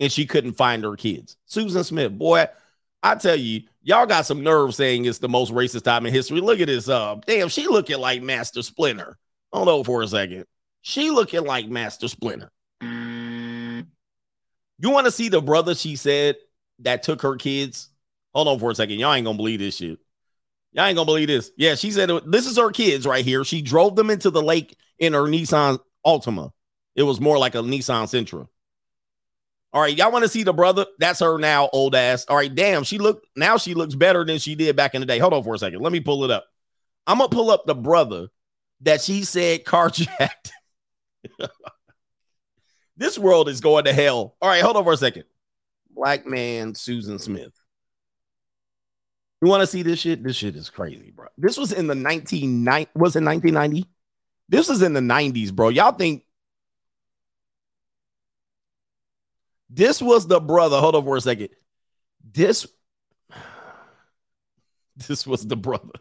S1: And she couldn't find her kids. Susan Smith, boy, I tell you, y'all got some nerve saying it's the most racist time in history. Look at this. Uh, damn, she looking like Master Splinter. Hold on for a second. She looking like Master Splinter. You want to see the brother she said that took her kids? Hold on for a second. Y'all ain't gonna believe this shit. Y'all ain't gonna believe this. Yeah, she said this is her kids right here. She drove them into the lake in her Nissan Altima. It was more like a Nissan Sentra. All right, y'all want to see the brother? That's her now, old ass. All right, damn, she look now she looks better than she did back in the day. Hold on for a second. Let me pull it up. I'm gonna pull up the brother that she said <laughs> carjacked. this world is going to hell. All right, hold on for a second. Black man, Susan Smith. You want to see this shit? This shit is crazy, bro. This was in the 1990 was it 1990? This was in the 90s, bro. Y'all think This was the brother. Hold on for a second. This <sighs> this was the brother.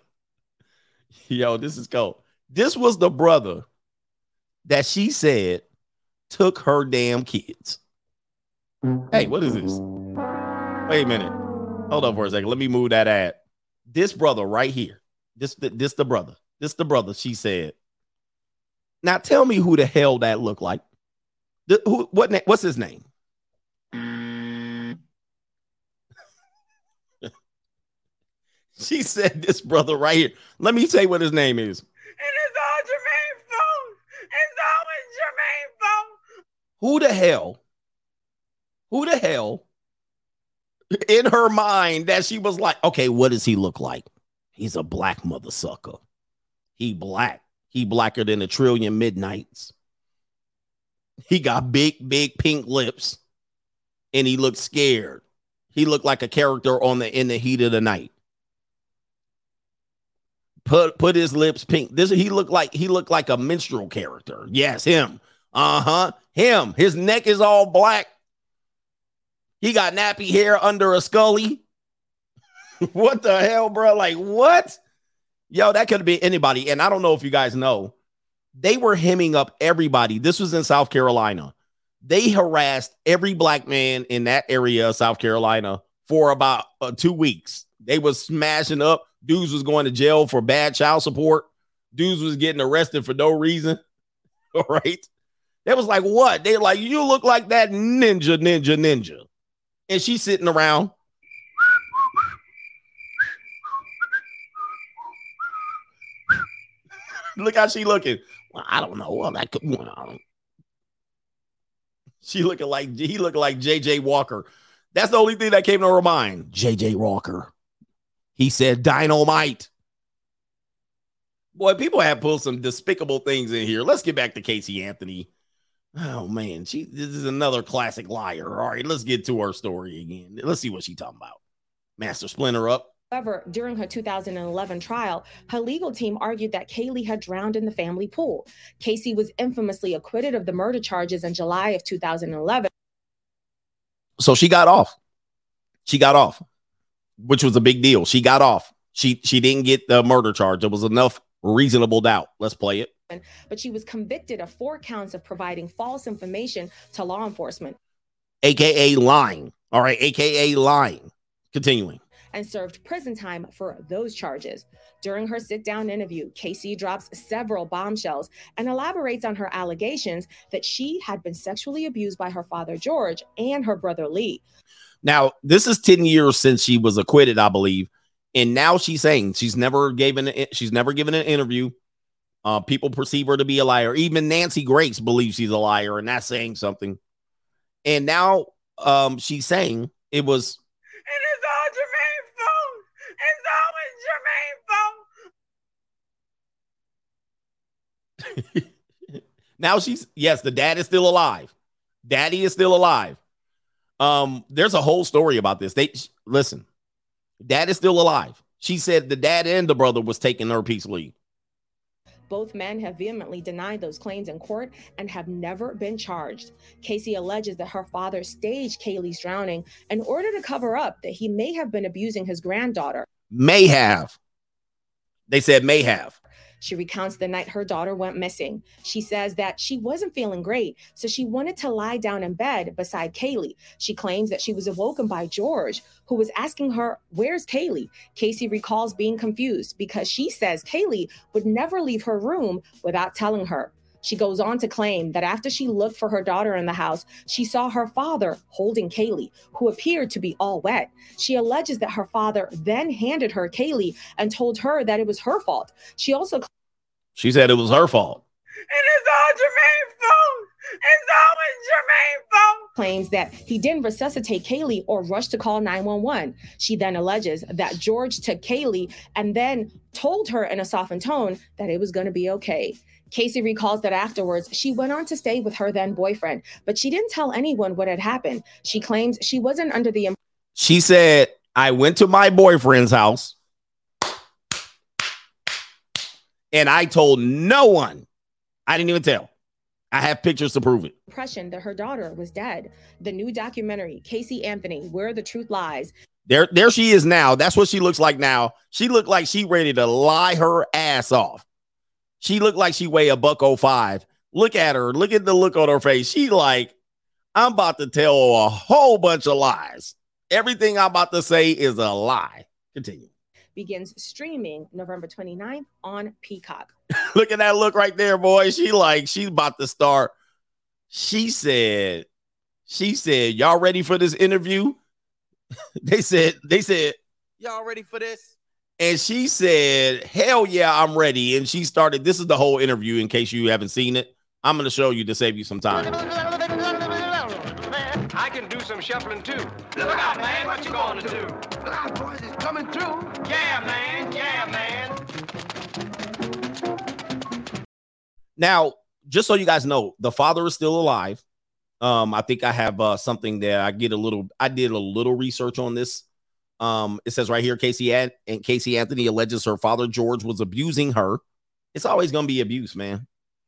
S1: <laughs> Yo, this is cold. This was the brother that she said took her damn kids. Hey, what is this? Wait a minute. Hold on for a second. Let me move that ad. This brother right here. This the this the brother. This the brother. She said. Now tell me who the hell that looked like. The- who, what na- what's his name? <laughs> she said this brother right here. Let me say what his name is.
S2: And it's all Jermaine's fault. It's always Jermaine's fault.
S1: Who the hell? Who the hell in her mind that she was like, okay, what does he look like? He's a black mother sucker. He black. He blacker than a trillion midnights. He got big, big pink lips, and he looked scared. He looked like a character on the in the heat of the night. Put put his lips pink. This he looked like he looked like a minstrel character. Yes, him. Uh-huh. Him. His neck is all black. He got nappy hair under a scully. <laughs> what the hell, bro? Like, what? Yo, that could been anybody. And I don't know if you guys know, they were hemming up everybody. This was in South Carolina. They harassed every black man in that area of South Carolina for about uh, two weeks. They was smashing up. Dudes was going to jail for bad child support. Dudes was getting arrested for no reason. <laughs> All right. They was like, what? They like, you look like that ninja, ninja, ninja. And she's sitting around. Look how she looking. Well, I don't know. Well, that could. Well, she looking like he looking like JJ Walker. That's the only thing that came to her mind. JJ Walker. He said dynamite. Boy, people have pulled some despicable things in here. Let's get back to Casey Anthony. Oh man, she this is another classic liar. All right, let's get to her story again. Let's see what she talking about. Master Splinter up.
S9: However, during her 2011 trial, her legal team argued that Caylee had drowned in the family pool. Casey was infamously acquitted of the murder charges in July of 2011.
S1: So she got off. She got off, which was a big deal. She got off. She she didn't get the murder charge. There was enough reasonable doubt. Let's play it.
S9: But she was convicted of four counts of providing false information to law enforcement
S1: AKA lying. All right, AKA lying. Continuing.
S9: and served prison time for those charges. During her sit down interview, Casey drops several bombshells and elaborates on her allegations that she had been sexually abused by her father, George, and her brother, Lee.
S1: Now, this is 10 years since she was acquitted, I believe. And now she's saying she's never given she's never given an interview. Uh, people perceive her to be a liar. Even Nancy Grace believes she's a liar, and that's saying something. And now um, she's saying it was
S2: it's all Jermaine's fault. It's always Jermaine's fault. <laughs>
S1: now she's yes, the dad is still alive. Daddy is still alive. Um, there's a whole story about this. They listen, dad is still alive. She said the dad and the brother was taking her peace leave.
S9: Both men have vehemently denied those claims in court and have never been charged. Casey alleges that her father staged Caylee's drowning in order to cover up that he may have been abusing his granddaughter.
S1: May have. They said may have.
S9: She recounts the night her daughter went missing. She says that she wasn't feeling great, so she wanted to lie down in bed beside Caylee. She claims that she was awoken by George, who was asking her, Where's Caylee? Casey recalls being confused because she says Caylee would never leave her room without telling her. She goes on to claim that after she looked for her daughter in the house, she saw her father holding Caylee, who appeared to be all wet. She alleges that her father then handed her Caylee and told her that it was her fault. She also
S1: She said it was her fault.
S2: It's all Jermaine's fault. It's always Jermaine's fault.
S9: claims that he didn't resuscitate Caylee or rush to call 911. She then alleges that George took Caylee and then told her in a softened tone that it was going to be okay. Casey recalls that afterwards, she went on to stay with her then boyfriend, but she didn't tell anyone what had happened. She claims she wasn't under the impression.
S1: She said, I went to my boyfriend's house and I told no one. I didn't even tell. I have pictures to prove it.
S9: impression that her daughter was dead. The new documentary, Casey Anthony, Where the Truth Lies,
S1: There, there she is now. That's what she looks like now. She looked like she ready to lie her ass off. She looked like she weigh a buck oh five. Look at her. Look at the look on her face. She like, I'm about to tell a whole bunch of lies. Everything I'm about to say is a lie. Continue.
S9: begins streaming November 29th on Peacock. <laughs>
S1: Look at that look right there, boy. She like she's about to start. She said, she said, y'all ready for this interview? <laughs> they said, they said, y'all ready for this? And she said, hell yeah, I'm ready. And she started, this is the whole interview in case you haven't seen it. I'm going to show you to save you some time.
S10: I can do some shuffling too. Look out, man. What you gonna do? Look out, boys. It's coming through. Yeah, man. Yeah, man.
S1: Now, just so you guys know, the father is still alive. Um, I think I have uh, something that I get a little, I did a little research on this. Um, it says right here, Casey An- and Casey Anthony alleges her father George was abusing her. It's always gonna be abuse, man.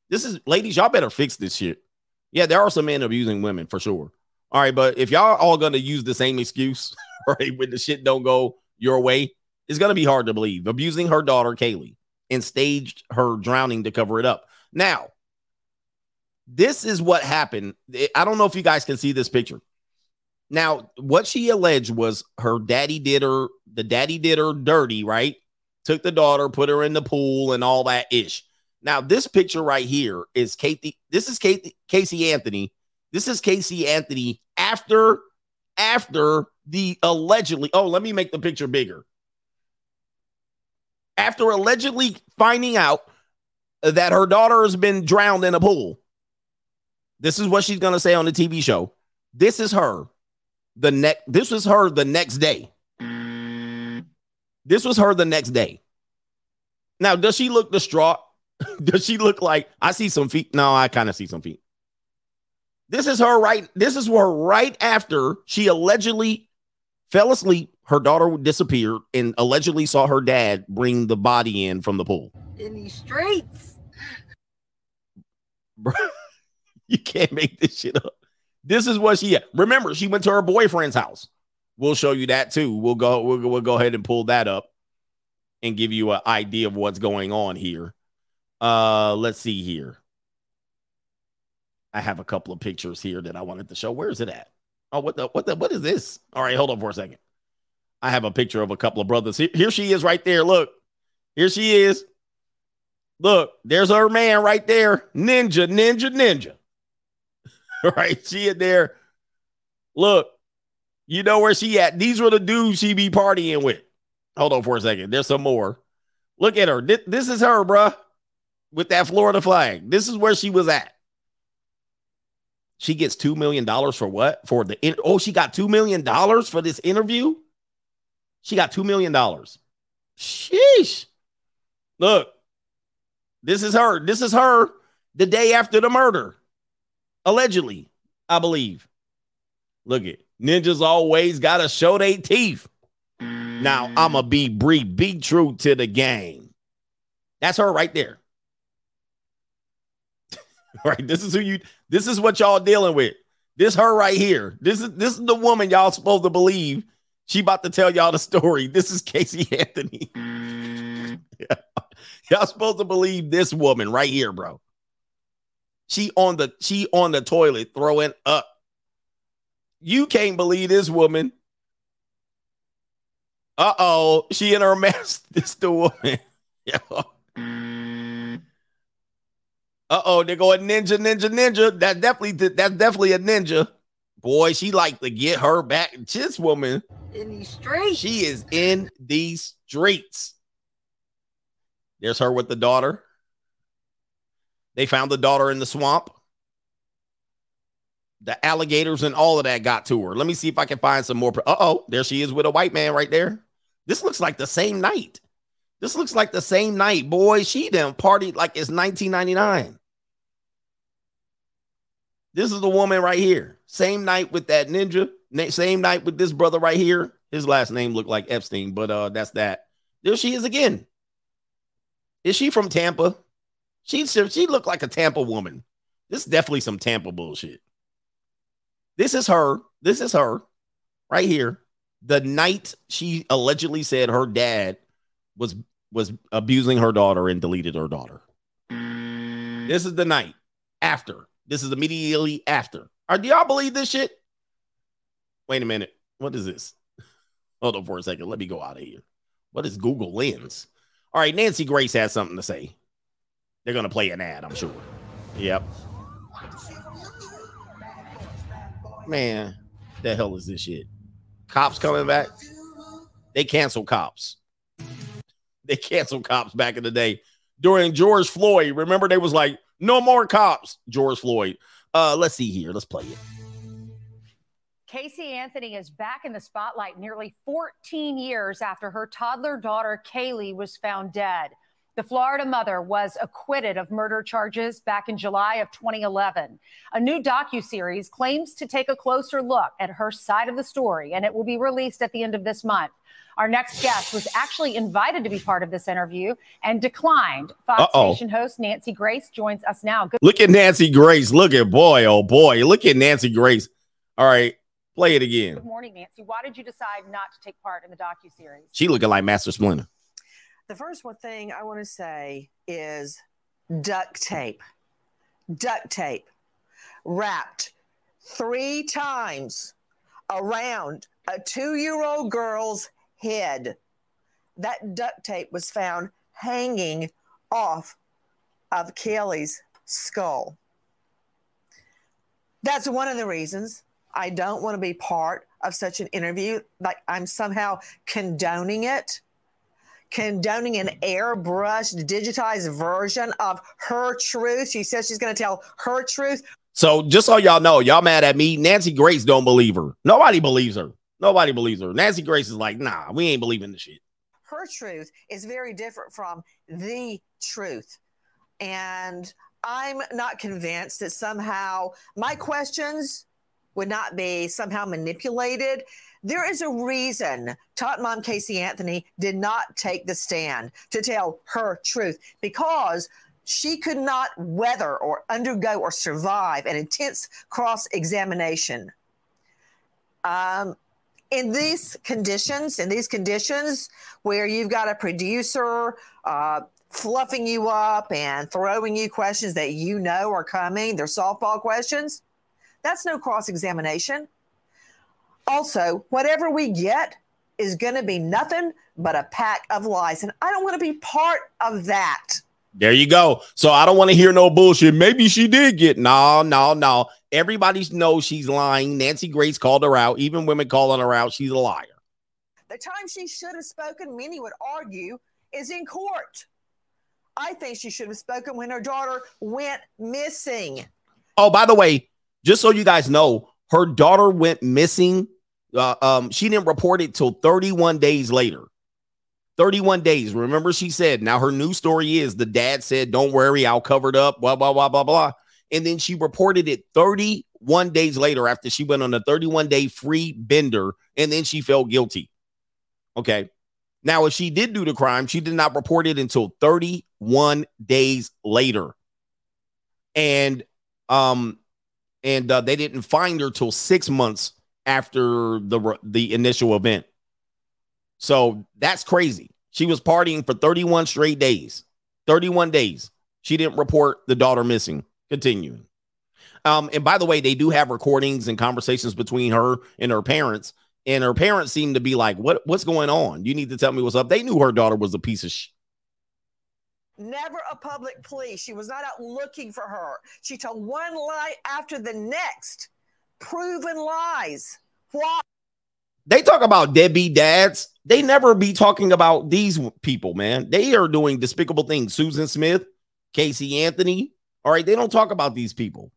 S1: This is ladies, y'all better fix this shit. Yeah, there are some men abusing women for sure. All right, but if y'all all gonna use the same excuse, <laughs> right, when the shit don't go your way, it's gonna be hard to believe. Abusing her daughter Caylee and staged her drowning to cover it up. Now, this is what happened. I don't know if you guys can see this picture. Now, what she alleged was her daddy did her, the daddy did her dirty, right? Took the daughter, put her in the pool, and all that ish. Now, this picture right here is Katie. This is Kate, Casey Anthony. This is Casey Anthony after after the allegedly. Oh, let me make the picture bigger. After allegedly finding out that her daughter has been drowned in a pool. This is what she's going to say on the TV show. This is her. The next this was her the next day. This was her the next day. Now, does she look distraught? <laughs> does she look like I see some feet? No, I kind of see some feet. This is her right. This is her right after she allegedly fell asleep. Her daughter disappeared and allegedly saw her dad bring the body in from the pool.
S2: In these streets. <laughs>
S1: Bro, you can't make this shit up. This is what she remember. She went to her boyfriend's house. We'll show you that too. We'll go. We'll, we'll go ahead and pull that up and give you an idea of what's going on here. Uh, let's see here. I have a couple of pictures here that I wanted to show. Where is it at? Oh, what the what the what is this? All right, hold on for a second. I have a picture of a couple of brothers. Here, here she is right there. Look, here she is. Look, there's her man right there. Ninja, ninja, ninja. <laughs> right? She in there. Look, you know where she at. These were the dudes she be partying with. Hold on for a second. There's some more. Look at her. This, is her, bruh, with that Florida flag. This is where she was at. She gets $2 million for what? For the in- oh, she got $2 million for this interview? She got $2 million. Sheesh. Look, this is her. This is her the day after the murder. Allegedly, I believe. Look at ninjas always gotta show their teeth. Now I'ma be be be true to the game. That's her right there. <laughs> right. This is who you this is what y'all dealing with. This her right here. This is this is the woman y'all supposed to believe. She about to tell y'all the story. This is Casey Anthony. <laughs> Mm. y'all supposed to believe this woman right here, bro. She on the she on the toilet throwing up. You can't believe this woman. Uh oh, she in her mess. <laughs> This the woman. <laughs> uh oh, they're going ninja, ninja, ninja. That definitely that's definitely a ninja. Boy, she like to get her back. This woman
S2: In these streets.
S1: she is in these streets. There's her with the daughter. They found the daughter in the swamp. The alligators and all of that got to her. Let me see if I can find some more. Uh oh, there she is with a white man right there. This looks like the same night. This looks like the same night. Boy, she done partied like it's 1999. This is the woman right here. Same night with that ninja. Same night with this brother right here. His last name looked like Epstein, but uh, that's that. There she is again. Is she from Tampa? She she looked like a Tampa woman. This is definitely some Tampa bullshit. This is her. This is her right here. The night she allegedly said her dad was was abusing her daughter and deleted her daughter. This is the night after. This is immediately after. Are do y'all believe this shit? Wait a minute. What is this? <laughs> Hold on for a second. Let me go out of here. What is Google Lens? All right, Nancy Grace has something to say. They're gonna play an ad, I'm sure. Yep. Man, the hell is this shit? Cops coming back? They canceled cops. They canceled cops back in the day during George Floyd. Remember, they was like, no more cops. George Floyd. Uh, let's see here. Let's play it.
S11: Casey Anthony is back in the spotlight nearly 14 years after her toddler daughter Caylee was found dead. The Florida mother was acquitted of murder charges back in July of 2011. A new docuseries claims to take a closer look at her side of the story, and it will be released at the end of this month. Our next guest was actually invited to be part of this interview and declined. Fox
S1: Uh-oh.
S11: Station host Nancy Grace joins us now. Good
S1: Look at Nancy Grace. Look at boy, oh boy. Look at Nancy Grace. All right, play it again.
S11: Good morning, Nancy. Why did you decide not to take part in the docuseries?
S1: She looking like Master Splinter.
S12: The first one thing I want to say is duct tape. Duct tape wrapped three times around a two year old girl's head. That duct tape was found hanging off of Kelly's skull. That's one of the reasons I don't want to be part of such an interview. Like I'm somehow condoning it condoning an airbrushed, digitized version of her truth. She says she's going to tell her truth.
S1: So just so y'all know, y'all mad at me. Nancy Grace don't believe her. Nobody believes her. Nobody believes her. Nancy Grace is like, nah, we ain't believing the shit.
S12: Her truth is very different from the truth. And I'm not convinced that somehow my questions would not be somehow manipulated. There is a reason Tot Mom Casey Anthony did not take the stand to tell her truth because she could not weather or undergo or survive an intense cross examination. Um, in these conditions, in these conditions where you've got a producer uh, fluffing you up and throwing you questions that you know are coming, they're softball questions, that's no cross examination. Also, whatever we get is going to be nothing but a pack of lies. And I don't want to be part of that.
S1: There you go. So I don't want to hear no bullshit. Maybe she did get no, no, no. Everybody knows she's lying. Nancy Grace called her out. Even women calling her out, she's a liar.
S12: The time she should have spoken, many would argue, is in court. I think she should have spoken when her daughter went missing.
S1: Oh, by the way, just so you guys know, her daughter went missing. Uh, um, she didn't report it till 31 days later. 31 days. Remember, she said, now her new story is the dad said, Don't worry, I'll cover it up, blah, blah, blah, blah, blah. And then she reported it 31 days later after she went on a 31 day free bender and then she felt guilty. Okay. Now, if she did do the crime, she did not report it until 31 days later. And um, and uh, they didn't find her till six months after the the initial event. So that's crazy. She was partying for 31 straight days. 31 days. She didn't report the daughter missing. Continuing. Um, and by the way, they do have recordings and conversations between her and her parents. And her parents seem to be like, "What? What's going on? You need to tell me what's up." They knew her daughter was a piece of shit.
S12: Never a public plea. She was not out looking for her. She told one lie after the next. Proven lies. Why?
S1: They talk about deadbeat dads. They never be talking about these people, man. They are doing despicable things. Susan Smith, Casey Anthony. All right, they don't talk about these people.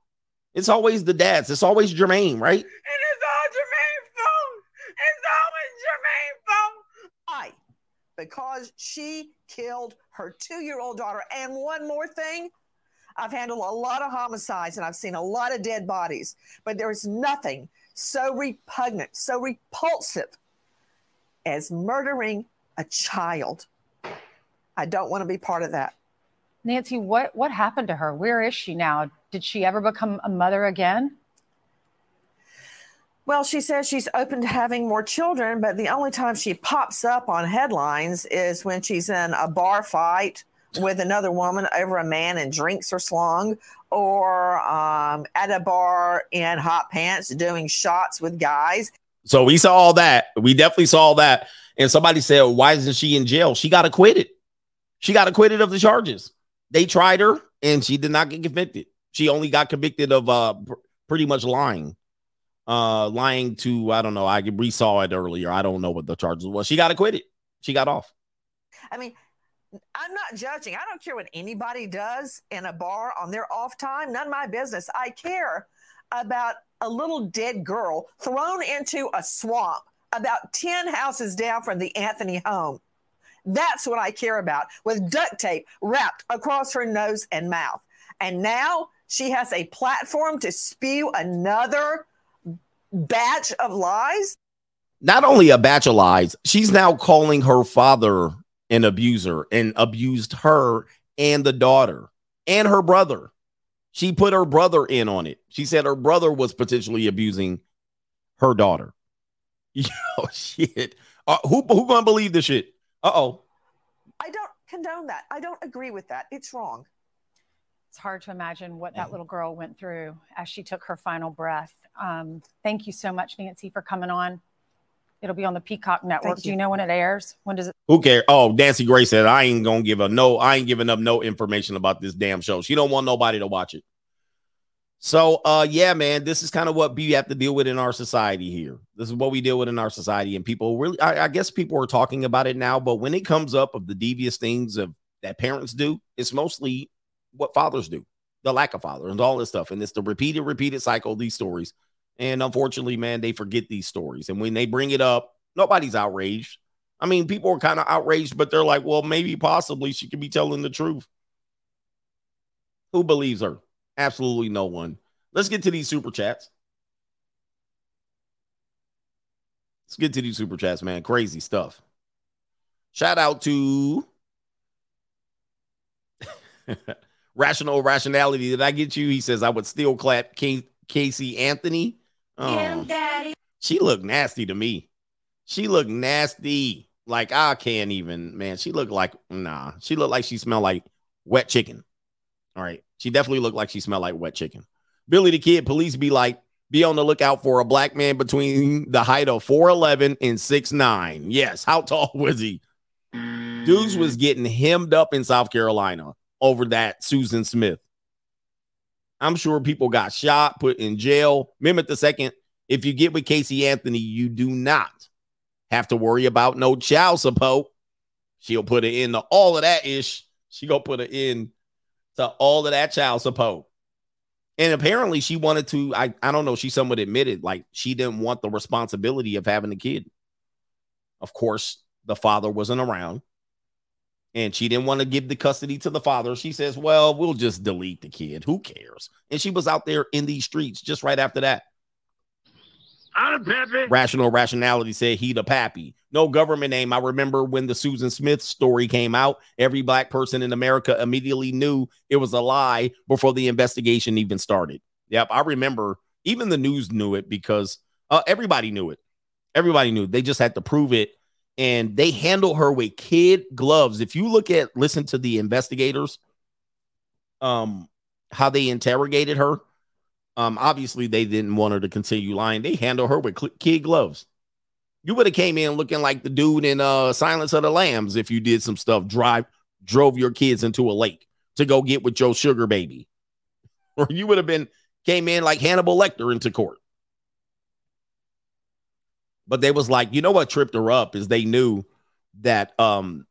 S1: It's always the dads. It's always Jermaine, right?
S2: And it's all Jermaine's fault. It's always Jermaine's fault.
S12: Why? Because she killed her two year old daughter. And one more thing I've handled a lot of homicides and I've seen a lot of dead bodies, but there is nothing so repugnant, so repulsive as murdering a child. I don't want to be part of that.
S11: Nancy, what what happened to her? Where is she now? Did Did she ever become a mother again?
S12: Well, she says she's open to having more children, but the only time she pops up on headlines is when she's in a bar fight with another woman over a man and drinks are slung, or um, at a bar in hot pants doing shots with guys.
S1: So we saw all that. We definitely saw all that. And somebody said, why isn't she in jail? She got acquitted. She got acquitted of the charges. They tried her and she did not get convicted. She only got convicted of uh pr- pretty much lying. Uh lying to I don't know. I we saw it earlier. I don't know what the charges was. She got acquitted. She got off.
S12: I mean, I'm not judging. I don't care what anybody does in a bar on their off time. None of my business. I care about a little dead girl thrown into a swamp about 10 houses down from the Anthony home. That's what I care about with duct tape wrapped across her nose and mouth. And now she has a platform to spew another batch of lies.
S1: Not only a batch of lies, she's now calling her father an abuser and abused her and the daughter and her brother. She put her brother in on it. She said her brother was potentially abusing her daughter. <laughs> Yo, shit. Uh, who who gonna believe this shit? Uh oh.
S12: I don't condone that. I don't agree with that. It's wrong.
S11: It's hard to imagine what that little girl went through as she took her final breath. Um, thank you so much, Nancy, for coming on. It'll be on the Peacock Network. Do you know when it airs? When does it?
S1: Who cares? Oh, Nancy Grace said, I ain't gonna give a no, I ain't giving up no information about this damn show. She don't want nobody to watch it. So uh yeah, man, this is kind of what we have to deal with in our society here. This is what we deal with in our society. And people really I, I guess people are talking about it now, but when it comes up of the devious things of that parents do, it's mostly what fathers do, the lack of father and all this stuff. And it's the repeated, repeated cycle of these stories. And unfortunately, man, they forget these stories. And when they bring it up, nobody's outraged. I mean, people are kind of outraged, but they're like, well, maybe possibly she could be telling the truth. Who believes her? Absolutely no one. Let's get to these super chats. Let's get to these super chats, man. Crazy stuff. Shout out to <laughs> Rational Rationality. Did I get you? He says, I would still clap K- Casey Anthony. Oh,
S2: Daddy.
S1: she looked nasty to me. She looked nasty. Like I can't even, man. She looked like nah. She looked like she smelled like wet chicken. All right. She definitely looked like she smelled like wet chicken. Billy the Kid, police be like, be on the lookout for a black man between the height of 4'11 and 6'9. Yes. How tall <laughs> was he? Dudes was getting hemmed up in South Carolina over that Susan Smith. I'm sure people got shot, put in jail. Remember the second, if you get with Casey Anthony, you do not have to worry about no child support. She'll put it in to all of that ish. She gonna put it in to all of that child support. And apparently she wanted to, I, I don't know, she somewhat admitted like she didn't want the responsibility of having a kid. Of course, the father wasn't around and she didn't want to give the custody to the father. She says, Well, we'll just delete the kid. Who cares? And she was out there in these streets just right after that.
S2: I'm Peppy.
S1: Rational Rationality said he the pappy. No government name. I remember when the Susan Smith story came out, every black person in America immediately knew it was a lie before the investigation even started. Yep, I remember even the news knew it because uh, everybody knew it. Everybody knew. They just had to prove it. And they handle her with kid gloves. If you look at listen to the investigators, um, how they interrogated her, um, obviously they didn't want her to continue lying. They handle her with cl- kid gloves. You would have came in looking like the dude in uh Silence of the Lambs if you did some stuff, drive, drove your kids into a lake to go get with your sugar baby. <laughs> Or you would have been came in like Hannibal Lecter into court. But they was like, you know what tripped her up is they knew that um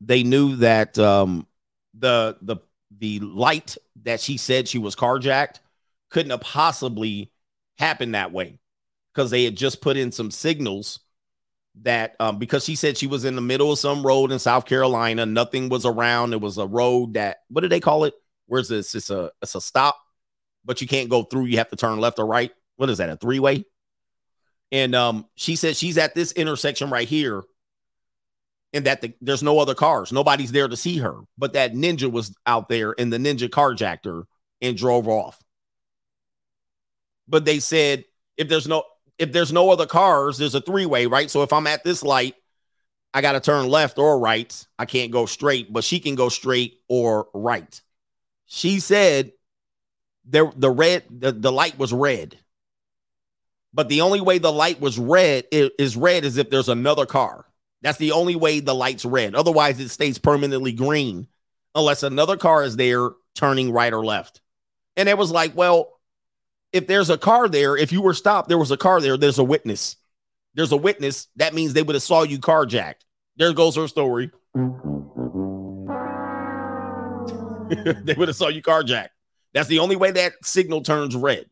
S1: they knew that um the the the light that she said she was carjacked couldn't have possibly happened that way because they had just put in some signals that um, because she said she was in the middle of some road in South Carolina, nothing was around. It was a road that what do they call it? Where's this? It's a it's a stop, but you can't go through. You have to turn left or right. What is that? A three way? And um, she said she's at this intersection right here, and that the, there's no other cars. Nobody's there to see her, but that ninja was out there, and the ninja carjacked her and drove off. but they said if there's no if there's no other cars, there's a three way, right? So if I'm at this light, I got to turn left or right. I can't go straight, but she can go straight or right. She said there the red the, the light was red. But the only way the light was red is red is if there's another car. That's the only way the light's red. Otherwise, it stays permanently green unless another car is there turning right or left. And it was like, well, if there's a car there, if you were stopped, there was a car there, there's a witness. There's a witness. That means they would have saw you carjacked. There goes her story. <laughs> they would have saw you carjacked. That's the only way that signal turns red.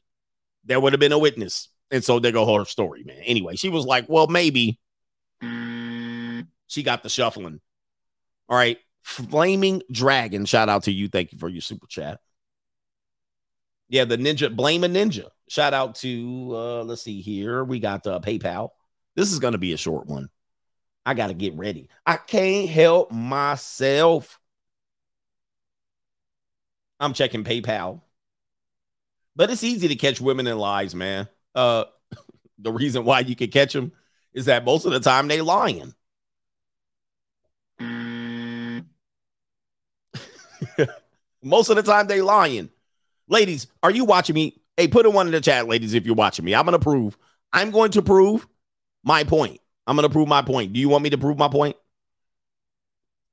S1: There would have been a witness. And so there go her story, man. Anyway, she was like, well, maybe she got the shuffling. All right. Flaming Dragon, shout out to you. Thank you for your super chat. Yeah, the ninja, blame a ninja. Shout out to uh let's see here. We got uh PayPal. This is gonna be a short one. I gotta get ready. I can't help myself. I'm checking PayPal. But it's easy to catch women in lies, man. Uh <laughs> the reason why you can catch them is that most of the time they lying. <laughs> most of the time they lying. Ladies, are you watching me? Hey, put a one in the chat, ladies, if you're watching me. I'm gonna prove. I'm going to prove my point. I'm gonna prove my point. Do you want me to prove my point?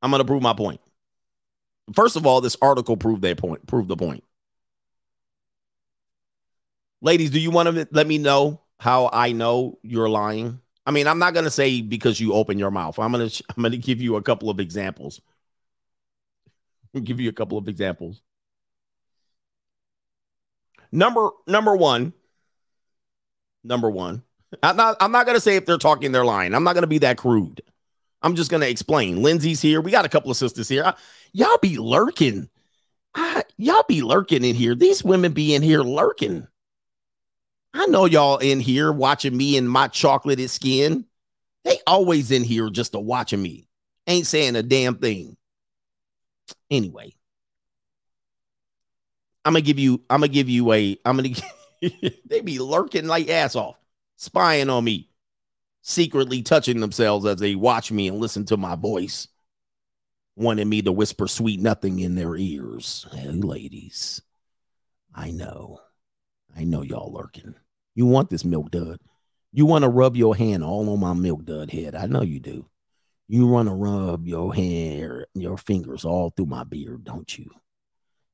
S1: I'm gonna prove my point. First of all, this article proved their point. proved the point. Ladies, do you want to let me know how I know you're lying? I mean, I'm not gonna say because you open your mouth. I'm gonna <laughs> I'm gonna give you a couple of examples. <laughs> Give you a couple of examples. Number number one. Number one. I'm not I'm not gonna say if they're talking they're lying. I'm not gonna be that crude. I'm just gonna explain. Lindsay's here. We got a couple of sisters here. I- y'all be lurking. I- y'all be lurking in here. These women be in here lurking. I know y'all in here watching me in my chocolated skin. They always in here just to watching me. Ain't saying a damn thing. Anyway, I'm gonna give you. I'm gonna give you a. I'm gonna. <laughs> they be lurking like ass off, spying on me, secretly touching themselves as they watch me and listen to my voice, wanting me to whisper sweet nothing in their ears. Hey, ladies, I know, I know y'all lurking. You want this milk dud. You want to rub your hand all on my milk dud head. I know you do. You want to rub your hair, your fingers all through my beard, don't you?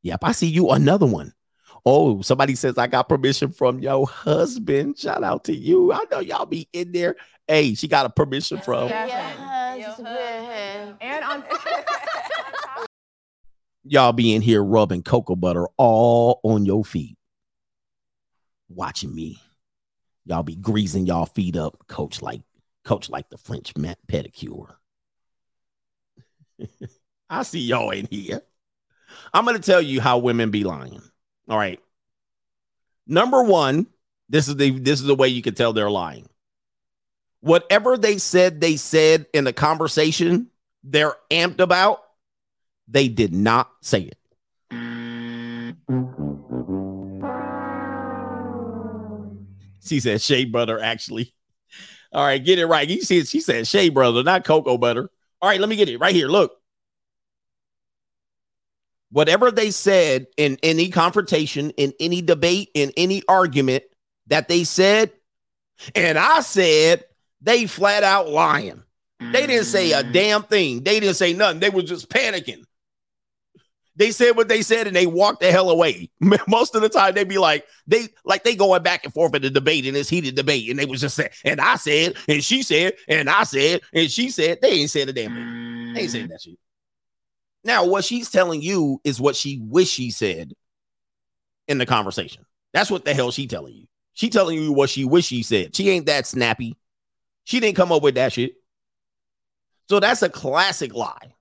S1: Yep, I see you. Another one. Oh, somebody says I got permission from your husband. Shout out to you. I know y'all be in there. Hey, she got a permission from
S2: And on <laughs>
S1: y'all be in here rubbing cocoa butter all on your feet, watching me. Y'all be greasing y'all feet up, coach like coach like the French pedicure. <laughs> I see y'all in here. I'm gonna tell you how women be lying. All right. Number one, this is the this is the way you can tell they're lying. Whatever they said they said in the conversation they're amped about, they did not say it. She said Shea Butter, actually. All right, get it right. You see, she said Shea Butter, not cocoa butter. All right, let me get it right here. Look. Whatever they said in any confrontation, in any debate, in any argument that they said, and I said, they flat out lying. They didn't say a mm. damn thing. They didn't say nothing. They were just panicking. They said what they said and they walked the hell away. <laughs> Most of the time they'd be like, they like they going back and forth in the debate in this heated debate. And they was just saying, and I said, and she said, and I said, and she said, they ain't said a damn thing. They ain't saying mm. that shit. Now, what she's telling you is what she wish she said in the conversation. That's what the hell she telling you. She telling you what she wish she said. She ain't that snappy. She didn't come up with that shit. So that's a classic lie.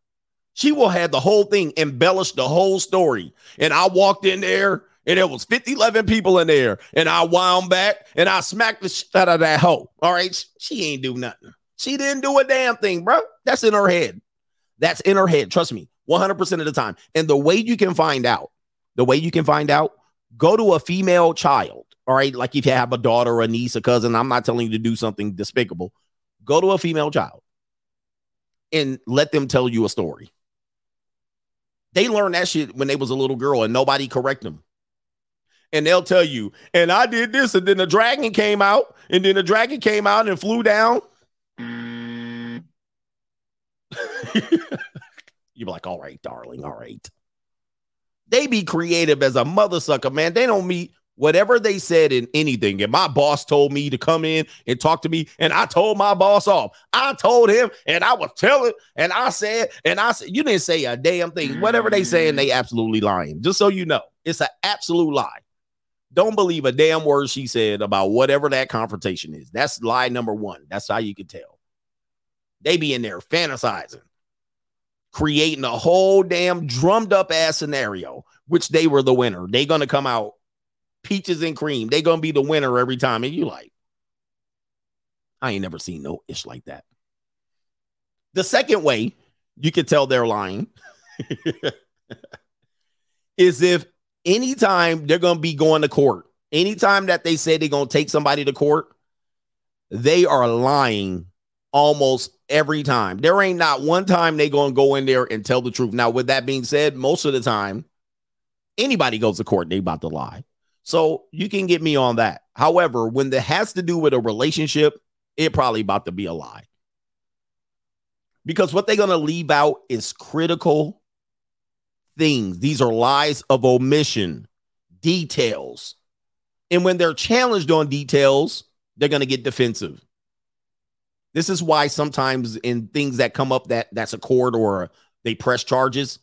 S1: She will have the whole thing embellish the whole story. And I walked in there and it was 50, 11 people in there. And I wound back and I smacked the shit out of that hoe. All right. She ain't do nothing. She didn't do a damn thing, bro. That's in her head. That's in her head. Trust me, 100% of the time. And the way you can find out, the way you can find out, go to a female child All right. Like if you have a daughter a niece, a cousin, I'm not telling you to do something despicable. Go to a female child and let them tell you a story. They learned that shit when they was a little girl and nobody correct them. And they'll tell you, and I did this, and then the dragon came out, and then the dragon came out and flew down. <laughs> You'd be like, all right, darling, all right. They be creative as a mother sucker, man. They don't meet whatever they said in anything. And my boss told me to come in and talk to me, and I told my boss off. I told him, and I was telling, and I said, and I said, you didn't say a damn thing. Whatever they saying, they absolutely lying. Just so you know, it's an absolute lie. Don't believe a damn word she said about whatever that confrontation is. That's lie number one. That's how you can tell. They be in there fantasizing, creating a whole damn drummed up ass scenario, which they were the winner. They gonna come out peaches and cream. They gonna be the winner every time. And you like, I ain't never seen no ish like that. The second way you can tell they're lying <laughs> is if anytime they're gonna be going to court, anytime that they say they're gonna take somebody to court, they are lying almost every time. There ain't not one time they gonna go in there and tell the truth. Now, with that being said, most of the time, anybody goes to court, they about to lie. So you can get me on that. However, when it has to do with a relationship, it probably about to be a lie. Because what they're gonna leave out is critical things. These are lies of omission, details. And when they're challenged on details, they're going to get defensive. This is why sometimes in things that come up that that's a court or they press charges,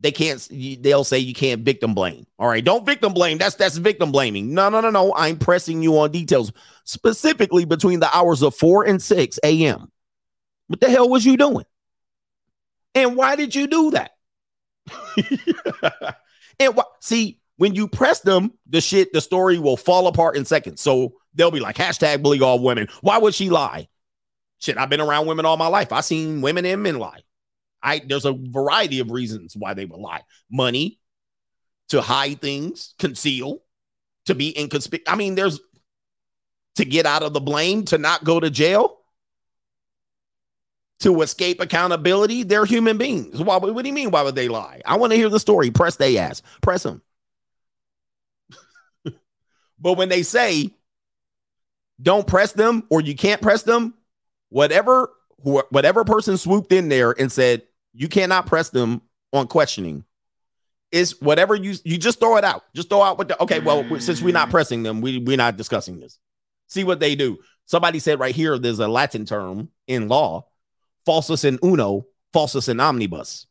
S1: they can't they'll say you can't victim blame. All right, don't victim blame. That's that's victim blaming. No, no, no, no. I'm pressing you on details specifically between the hours of 4 and 6 a.m. What the hell was you doing? And why did you do that? <laughs> and what see when you press them, the shit, the story will fall apart in seconds. So they'll be like, hashtag bully all women. Why would she lie? Shit, I've been around women all my life. I've seen women and men lie. I there's a variety of reasons why they would lie. Money, to hide things, conceal, to be inconspicuous. I mean, there's to get out of the blame, to not go to jail, to escape accountability. They're human beings. Why, what do you mean? Why would they lie? I want to hear the story. Press they ass. Press them. <laughs> but when they say don't press them or you can't press them, whatever whatever person swooped in there and said you cannot press them on questioning is whatever you you just throw it out. Just throw out what the okay. Well, since we're not mm. pressing them, we we're not discussing this. See what they do. Somebody said right here, there's a Latin term in law, falsus in uno, falsus in omnibus.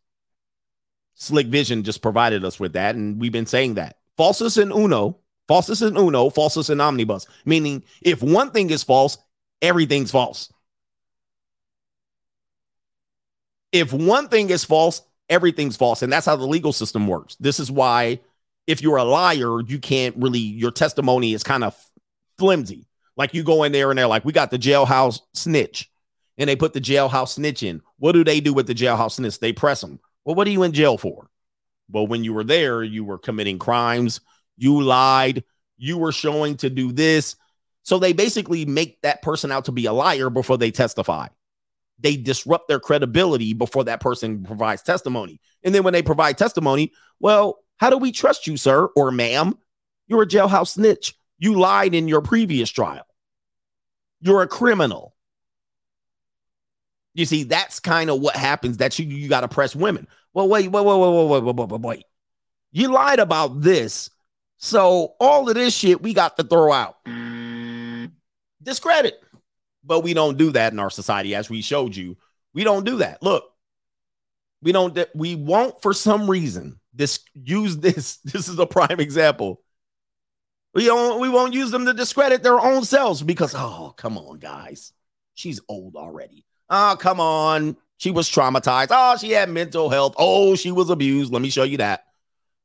S1: Slick Vision just provided us with that, and we've been saying that falsus in uno, falsus in uno, falsus in omnibus. Meaning, if one thing is false, everything's false. If one thing is false, everything's false. And that's how the legal system works. This is why, if you're a liar, you can't really, your testimony is kind of flimsy. Like you go in there and they're like, we got the jailhouse snitch. And they put the jailhouse snitch in. What do they do with the jailhouse snitch? They press them. Well, what are you in jail for? Well, when you were there, you were committing crimes. You lied. You were showing to do this. So they basically make that person out to be a liar before they testify they disrupt their credibility before that person provides testimony. And then when they provide testimony, well, how do we trust you, sir or ma'am? You're a jailhouse snitch. You lied in your previous trial. You're a criminal. You see, that's kind of what happens. That you you got to press women. Well, wait, wait, wait, wait, wait, wait, wait, wait, wait. You lied about this, so all of this shit we got to throw out. Mm. Discredit but we don't do that in our society as we showed you. We don't do that. Look we don't we won't for some reason this use this <laughs> this is a prime example. We don't we won't use them to discredit their own selves because oh come on guys. She's old already. Oh come on. She was traumatized. Oh she had mental health. Oh she was abused. Let me show you that.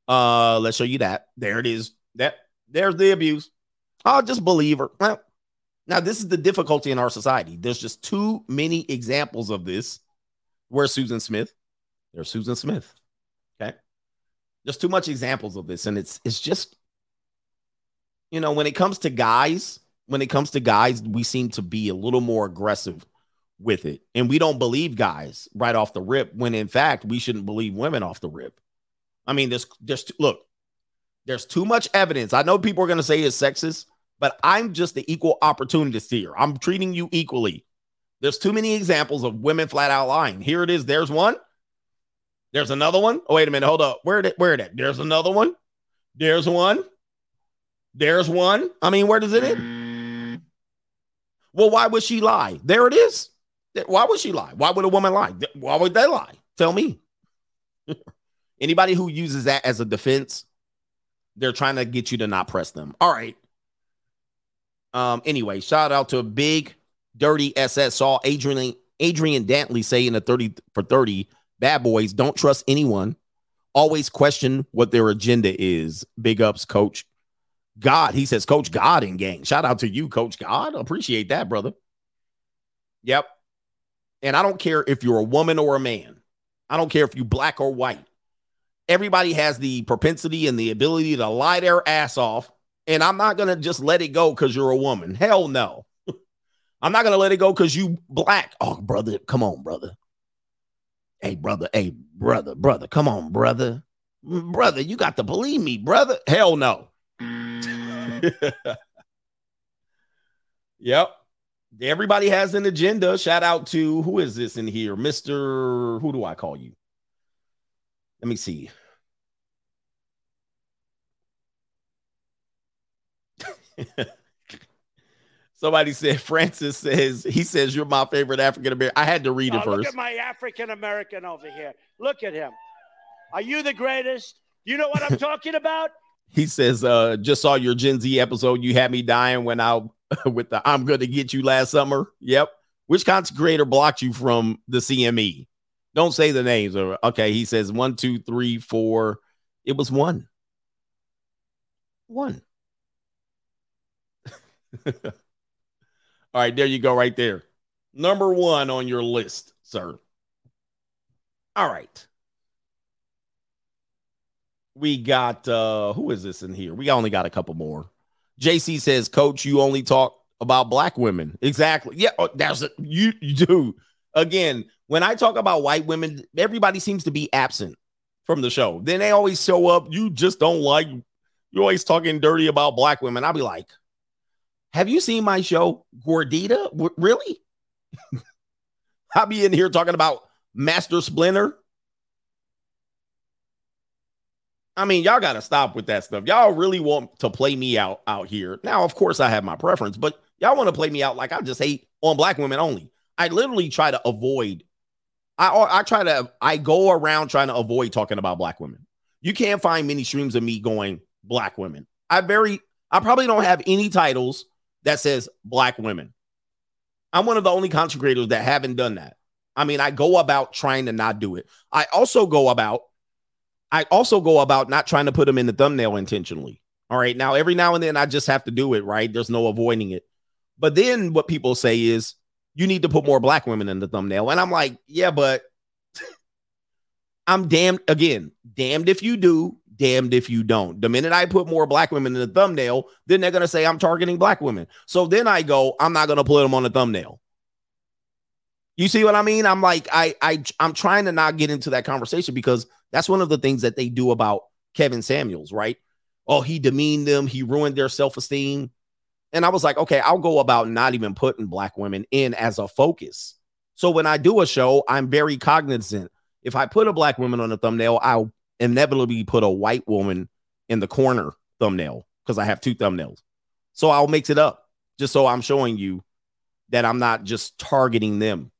S1: Uh let's show you that. There it is. That there's the abuse. I'll oh, just believe her. Well, now, this is the difficulty in our society. There's just too many examples of this. Where's Susan Smith? There's Susan Smith. Okay. There's too much examples of this. And it's it's just you know, when it comes to guys, when it comes to guys, we seem to be a little more aggressive with it. And we don't believe guys right off the rip when in fact we shouldn't believe women off the rip. I mean, there's there's look, there's too much evidence. I know people are gonna say it's sexist, but I'm just the equal opportunity here. I'm treating you equally. There's too many examples of women flat out lying. Here it is. There's one. There's another one. Oh, wait a minute. Hold up. Where did where did There's another one. There's one. There's one. I mean, where does it end? Well, why would she lie? There it is. Why would she lie? Why would a woman lie? Why would they lie? Tell me. <laughs> Anybody who uses that as a defense, they're trying to get you to not press them. All right. Um, anyway, shout out to a Big Dirty SS saw Adrian Adrian Dantley say in the 30 for 30 bad boys don't trust anyone. Always question what their agenda is. Big ups, coach. God, he says, Coach God in gang. Shout out to you, Coach God. Appreciate that, brother. Yep. And I don't care if you're a woman or a man. I don't care if you black or white. Everybody has the propensity and the ability to lie their ass off. And I'm not gonna just let it go because you're a woman. Hell no. <laughs> I'm not gonna let it go because you black. Oh, brother, come on, brother. Hey, brother. Hey, brother, brother. Come on, brother. Mm, brother, you got to believe me, brother. Hell no. <laughs> yep. Everybody has an agenda. Shout out to who is this in here? Mr. Who do I call you? Let me see. <laughs> Somebody said Francis says he says you're my favorite African American. I had to read it
S13: Now, look
S1: first.
S13: at my African American over here. Look at him. Are you the greatest? You know what I'm talking about? <laughs>
S1: He says, uh, just saw your Gen Z episode. You had me dying when I <laughs> with the I'm gonna get you last summer. Yep. Which content creator blocked you from the CME? Don't say the names. Okay, he says one, two, three, four. It was one. One. All right, there you go, right there. Number one on your list, sir. All right. We got uh who is this in here? We only got a couple more. JC says, Coach, you only talk about black women. Exactly. Yeah, oh, that's a, you, you do. Again, when I talk about white women, everybody seems to be absent from the show. Then they always show up. You just don't like you're always talking dirty about black women. I'll be like, have you seen my show, Gordita? W- really? <laughs> I'll be in here talking about Master Splinter. I mean, y'all got to stop with that stuff. Y'all really want to play me out out here. Now, of course, I have my preference, but y'all want to play me out like I just hate on black women only. I literally try to avoid. I I try to I go around trying to avoid talking about black women. You can't find many streams of me going black women. I very I probably don't have any titles that says black women. I'm one of the only content creators that haven't done that. I mean, I go about trying to not do it. I also go about I also go about not trying to put them in the thumbnail intentionally. All right. Now, every now and then I just have to do it, right? There's no avoiding it. But then what people say is you need to put more black women in the thumbnail. And I'm like, yeah, but <laughs> I'm damned again, damned if you do, damned if you don't. The minute I put more black women in the thumbnail, then they're going to say I'm targeting black women. So then I go, I'm not going to put them on the thumbnail. You see what I mean? I'm like, I, I, I'm trying to not get into that conversation because that's one of the things that they do about Kevin Samuels, right? Oh, he demeaned them, he ruined their self esteem. And I was like, okay, I'll go about not even putting black women in as a focus. So when I do a show, I'm very cognizant. If I put a black woman on the thumbnail, I'll inevitably put a white woman in the corner thumbnail because I have two thumbnails. So I'll mix it up just so I'm showing you that I'm not just targeting them.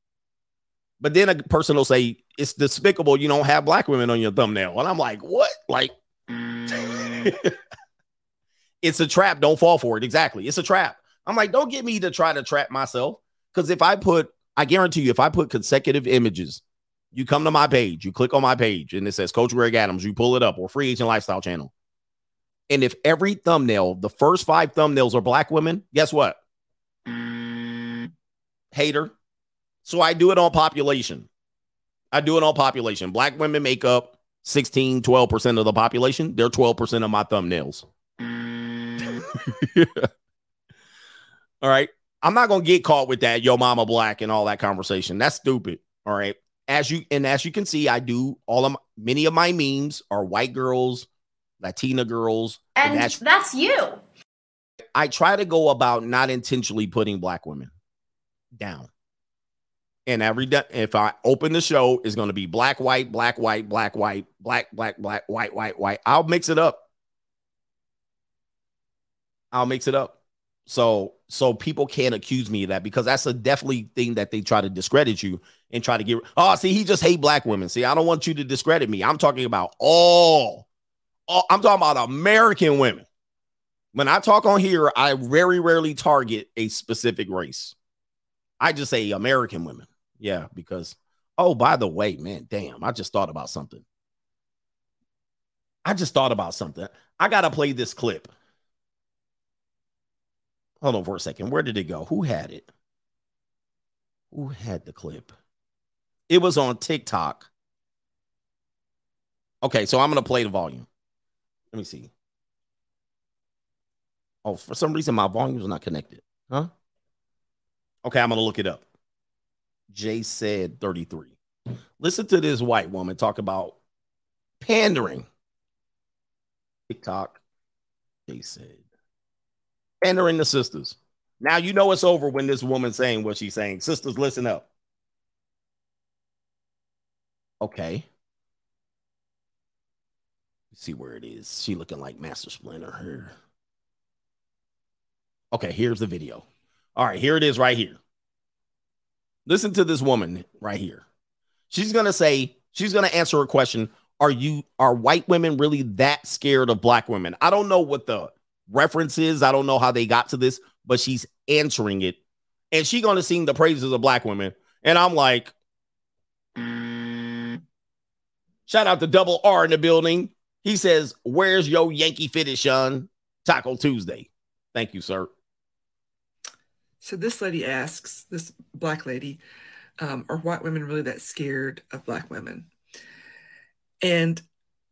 S1: But then a person will say, it's despicable you don't have black women on your thumbnail. And I'm like, what? Like, <laughs> it's a trap. Don't fall for it. Exactly. It's a trap. I'm like, don't get me to try to trap myself. Because if I put, I guarantee you, if I put consecutive images, you come to my page, you click on my page, and it says Coach Greg Adams, you pull it up, or Free Agent Lifestyle Channel. And if every thumbnail, the first five thumbnails are black women, guess what? Hater. So I do it on population. I do it on population. Black women make up 16, 12% of the population. They're 12% of my thumbnails. <laughs> All right. I'm not gonna get caught with that yo mama black and all that conversation. That's stupid. All right. As you and as you can see, I do all of my, many of my memes are white girls, Latina girls,
S14: And
S1: that's
S14: that's you.
S1: I try to go about not intentionally putting black women down. And every day, if I open the show, it's going to be black, white, black, white, black, white, black, black, black, white, white, white. I'll mix it up. I'll mix it up. So, so people can't accuse me of that because that's a definitely thing that they try to discredit you and try to get. Oh, see, he just hate black women. See, I don't want you to discredit me. I'm talking about all. all I'm talking about American women. When I talk on here, I very rarely target a specific race. I just say American women. Yeah, because oh, by the way, man, damn, I just thought about something. I just thought about something. I gotta play this clip. Hold on for a second. Where did it go? Who had it? Who had the clip? It was on TikTok. Okay, so I'm gonna play the volume. Let me see. Oh, for some reason my volume is not connected. Huh? Okay, I'm gonna look it up. Jay said 33. Listen to this white woman talk about pandering. TikTok. Jay said pandering the sisters. Now you know it's over when this woman's saying what she's saying. Sisters, listen up. Okay. Let's see where it is. She looking like Master Splinter here. Okay, here's the video. All right, here it is right here. Listen to this woman right here. She's going to say, she's going to answer a question. Are you, are white women really that scared of black women? I don't know what the reference is. I don't know how they got to this, but she's answering it. And she's going to sing the praises of black women. And I'm like, shout out to Double R in the building. He says, Where's your Yankee finish on Taco Tuesday? Thank you, sir.
S15: So this lady asks, this black lady, um, are white women really that scared of black women? And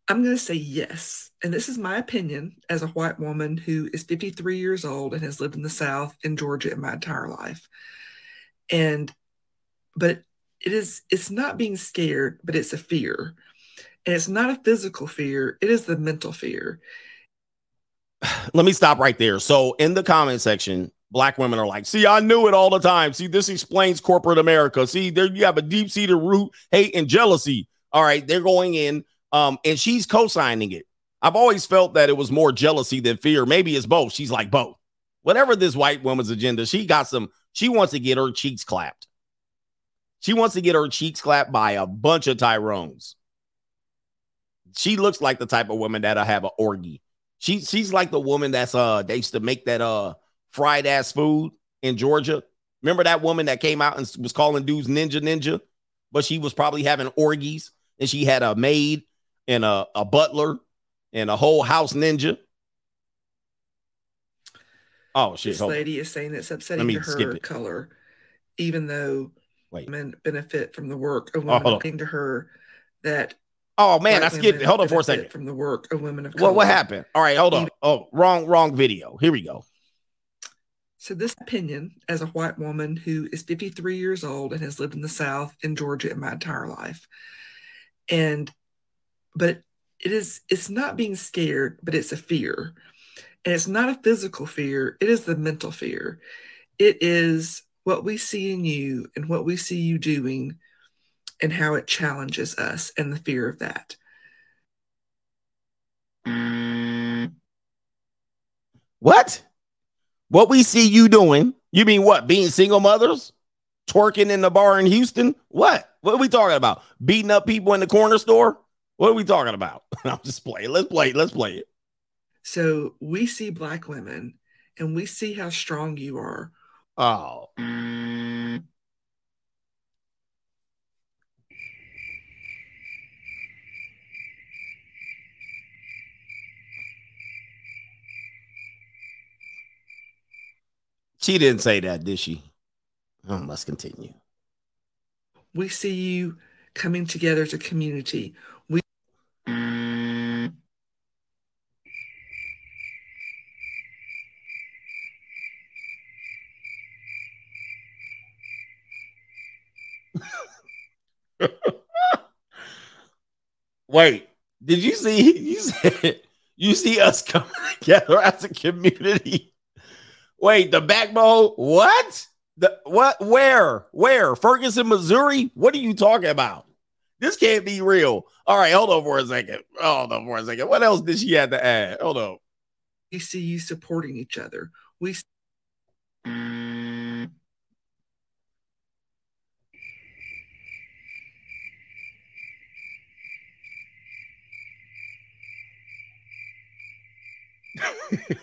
S15: I'm going to say yes. And this is my opinion as a white woman who is 53 years old and has lived in the South in Georgia in my entire life. And, but it is, it's not being scared, but it's a fear. And it's not a physical fear, it is the mental fear. <sighs>
S1: Let me stop right there. So in the comment section, black women are like, see, I knew it all the time. See, this explains corporate America. See, there you have a deep-seated root, hate, and jealousy. All right, they're going in, um, and she's co-signing it. I've always felt that it was more jealousy than fear. Maybe it's both. She's like both. Whatever this white woman's agenda, she got some, she wants to get her cheeks clapped. She wants to get her cheeks clapped by a bunch of Tyrones. She looks like the type of woman that'll have an orgy. She she's like the woman that's uh they used to make that uh fried ass food in Georgia. Remember that woman that came out and was calling dudes ninja ninja, but she was probably having orgies and she had a maid and a, a butler and a whole house ninja. Oh shit!
S15: This
S1: hold on.
S15: lady is saying it's upsetting to her color, even though
S1: Wait.
S15: women benefit from the work of
S1: Oh,
S15: women.
S1: on.
S15: to her that
S1: Oh man, I skipped it. Hold on for a second.
S15: From the work of women of color.
S1: What what happened? All right, hold on. Oh, wrong wrong video. Here we go.
S15: So this opinion, as a white woman who is 53 years old and has lived in the South in Georgia in my entire life, and but it is it's not being scared, but it's a fear, and it's not a physical fear. It is the mental fear. It is what we see in you and what we see you doing, and how it challenges us, and the fear of that.
S1: What? What we see you doing? You mean what? Being single mothers? Twerking in the bar in Houston? What? What are we talking about? Beating up people in the corner store? What are we talking about? <laughs> I'm just playing. Let's play it. Let's play it.
S15: So we see black women, and we see how strong you are.
S1: Oh. She didn't say that, did she? Oh, let's continue.
S15: We see you coming together as a community. We <laughs>
S1: Wait, did you see you said you see us coming <laughs> together as a community? Wait, the backbone? What? The what? Where? Where? Ferguson, Missouri? What are you talking about? This can't be real. All right, hold on for a second. Hold on for a second. What else did she have to add? Hold on.
S15: We see you supporting each other. We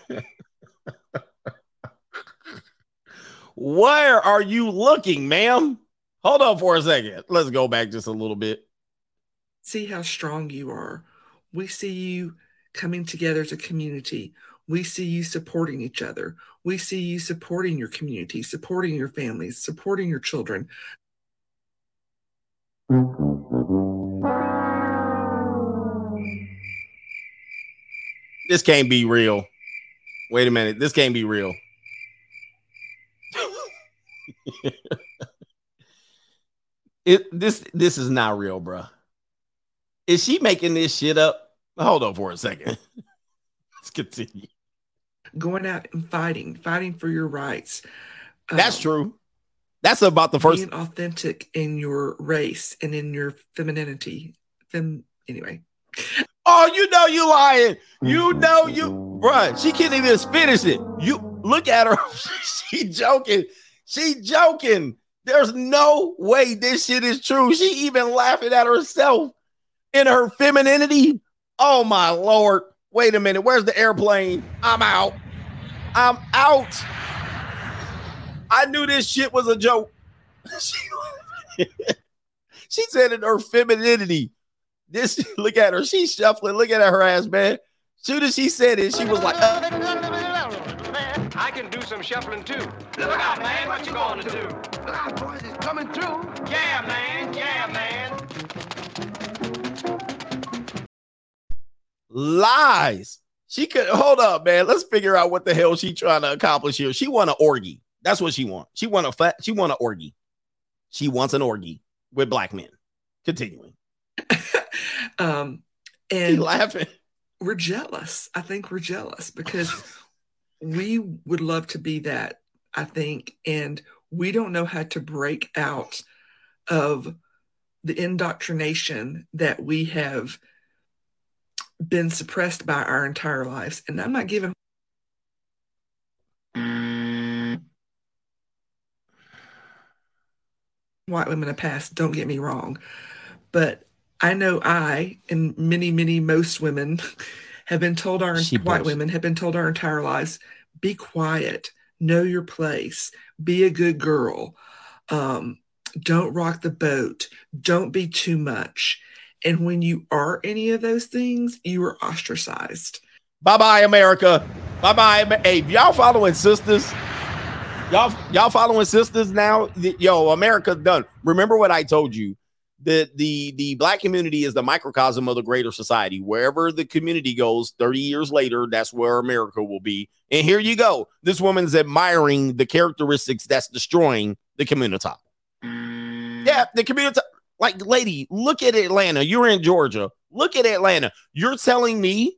S15: <laughs>
S1: Where are you looking, ma'am? Hold on for a second. Let's go back just a little bit.
S15: see how strong you are. We see you coming together as a community. We see you supporting each other. We see you supporting your community, supporting your families, supporting your children.
S1: This can't be real. Wait a minute. This can't be real. <laughs> it this this is not real, bruh. Is she making this shit up? Hold on for a second. <laughs> Let's continue.
S15: Going out and fighting, fighting for your rights.
S1: That's
S15: Um,
S1: true. That's about the first.
S15: being authentic in your race and in your femininity. Fem anyway.
S1: Oh, you know you lying. You <laughs> know you, bruh. She can't even finish it. You look at her. she joking. She joking. There's no way this shit is true. She even laughing at herself in her femininity. Oh my lord. Wait a minute. Where's the airplane? I'm out. I'm out. I knew this shit was a joke. <laughs> she, said in her femininity. This <laughs> look at her. She's shuffling. Look at her ass, man. Soon as she said it, she was like, uh,
S10: some shuffling too. Look out, man, what you gonna do? Look out, boys, it's coming through. Yeah, man, yeah, man.
S1: lies. She could hold up, man. Let's figure out what the hell she trying to accomplish here. She want an orgy. That's what she want. She want a fat. She want an orgy. She wants an orgy with black men. Continuing. <laughs>
S15: Um
S1: She
S15: and
S1: laughing.
S15: we're jealous. I think we're jealous because <laughs> we would love to be that, I think, and we don't know how to break out of the indoctrination that we have been suppressed by our entire lives. And I'm not giving white women a pass, don't get me wrong. But I know I and many, many, most women <laughs> have been told our
S1: She
S15: white
S1: boasts.
S15: women have been told our entire lives, be quiet, know your place, be a good girl, um, don't rock the boat, don't be too much. And when you are any of those things, you are ostracized.
S1: Bye bye, America. Bye bye. Hey, y'all following sisters? Y'all, y'all following sisters now? Yo, America's done. Remember what I told you. The, the the black community is the microcosm of the greater society. Wherever the community goes 30 years later, that's where America will be. And here you go. This woman's admiring the characteristics that's destroying the community. Yeah, the community. Like, lady, look at Atlanta. You're in Georgia. Look at Atlanta. You're telling me